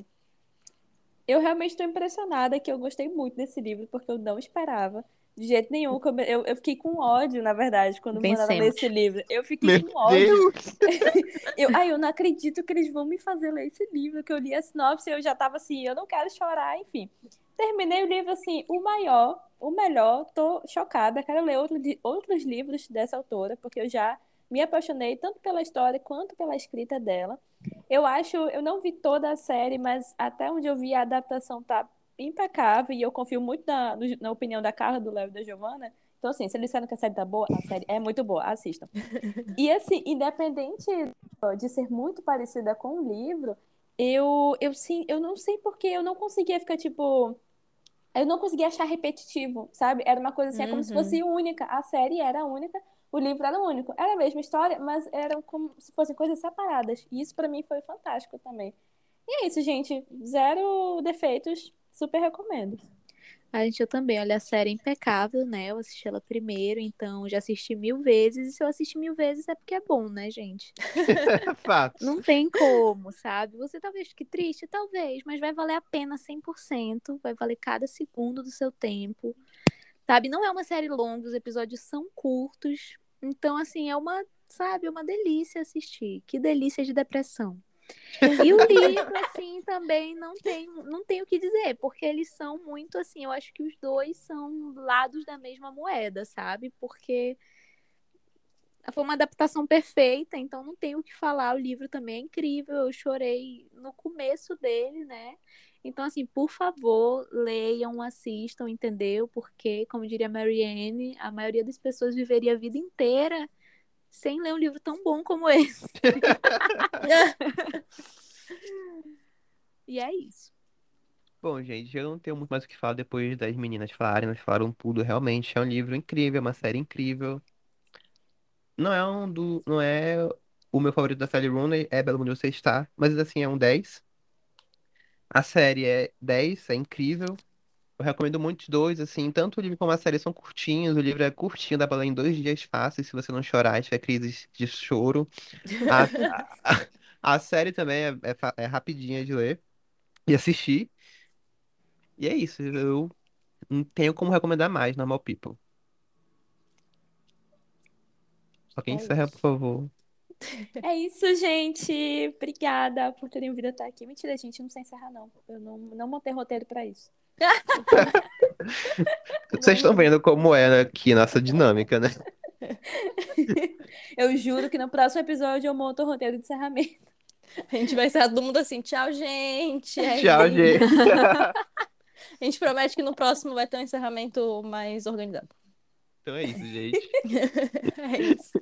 eu realmente estou impressionada que eu gostei muito desse livro, porque eu não esperava. De jeito nenhum. Eu, eu fiquei com ódio, na verdade, quando mandaram ler Vencemos. esse livro. Eu fiquei Meu com ódio. Deus! Eu, ai, eu não acredito que eles vão me fazer ler esse livro, que eu li a sinopse e eu já tava assim, eu não quero chorar, enfim. Terminei o livro assim, o maior, o melhor, tô chocada, quero ler outro, outros livros dessa autora, porque eu já me apaixonei tanto pela história quanto pela escrita dela. Eu acho, eu não vi toda a série, mas até onde eu vi a adaptação tá impecável e eu confio muito na, na opinião da Carla, do Léo e da Giovanna. Então, assim, se eles disseram que a série tá boa, a série é muito boa, assistam. E, assim, independente de ser muito parecida com o livro, eu, eu, sim, eu não sei porque eu não conseguia ficar, tipo... Eu não conseguia achar repetitivo, sabe? Era uma coisa assim, é como se Uhum. fosse única. A série era única, o livro era único. Era a mesma história, mas eram como se fossem coisas separadas. E isso pra mim foi fantástico também. E é isso, gente. Zero defeitos. Super recomendo. A gente, eu também. Olha, a série é impecável, né? Eu assisti ela primeiro, então já assisti mil vezes. E se eu assisti mil vezes é porque é bom, né, gente? Fato. Não tem como, sabe? Você talvez fique triste, talvez, mas vai valer a pena 100%. Vai valer cada segundo do seu tempo. Sabe? Não é uma série longa, os episódios são curtos. Então, assim, é uma, sabe, uma delícia assistir. Que delícia de depressão. E o livro, assim, também não tem, não tem o que dizer, porque eles são muito assim, eu acho que os dois são lados da mesma moeda, sabe? Porque foi uma adaptação perfeita, então não tem o que falar. O livro também é incrível, eu chorei no começo dele, né? Então, assim, por favor, leiam, assistam, entendeu? Porque, como diria Marianne, a maioria das pessoas viveria a vida inteira sem ler um livro tão bom como esse. e é isso. Bom, gente, eu não tenho muito mais o que falar depois das meninas falarem, elas falaram tudo. Realmente é um livro incrível, é uma série incrível. Não é um do, não é o meu favorito da Sally Rooney, é Belo Mundo Você Está, mas assim, é um 10. A série é 10, é incrível. Eu recomendo muito os dois, assim, tanto o livro como a série são curtinhos, o livro é curtinho, dá pra ler em dois dias fáceis, se você não chorar tiver crises de choro. A, a, a série também é, é, é rapidinha de ler e assistir. E é isso, eu não tenho como recomendar mais Normal People. Alguém É encerra, isso. por favor. É isso, gente. Obrigada por terem vindo até aqui. Mentira, gente, não sei encerrar, não. Eu não, não montei roteiro pra isso. Vocês estão vendo como é aqui nossa dinâmica, né? Eu juro que no próximo episódio eu monto o roteiro de encerramento. A gente vai encerrar todo mundo assim, tchau, gente. É Tchau, gente. A gente promete que no próximo vai ter um encerramento mais organizado. Então é isso, gente. É isso.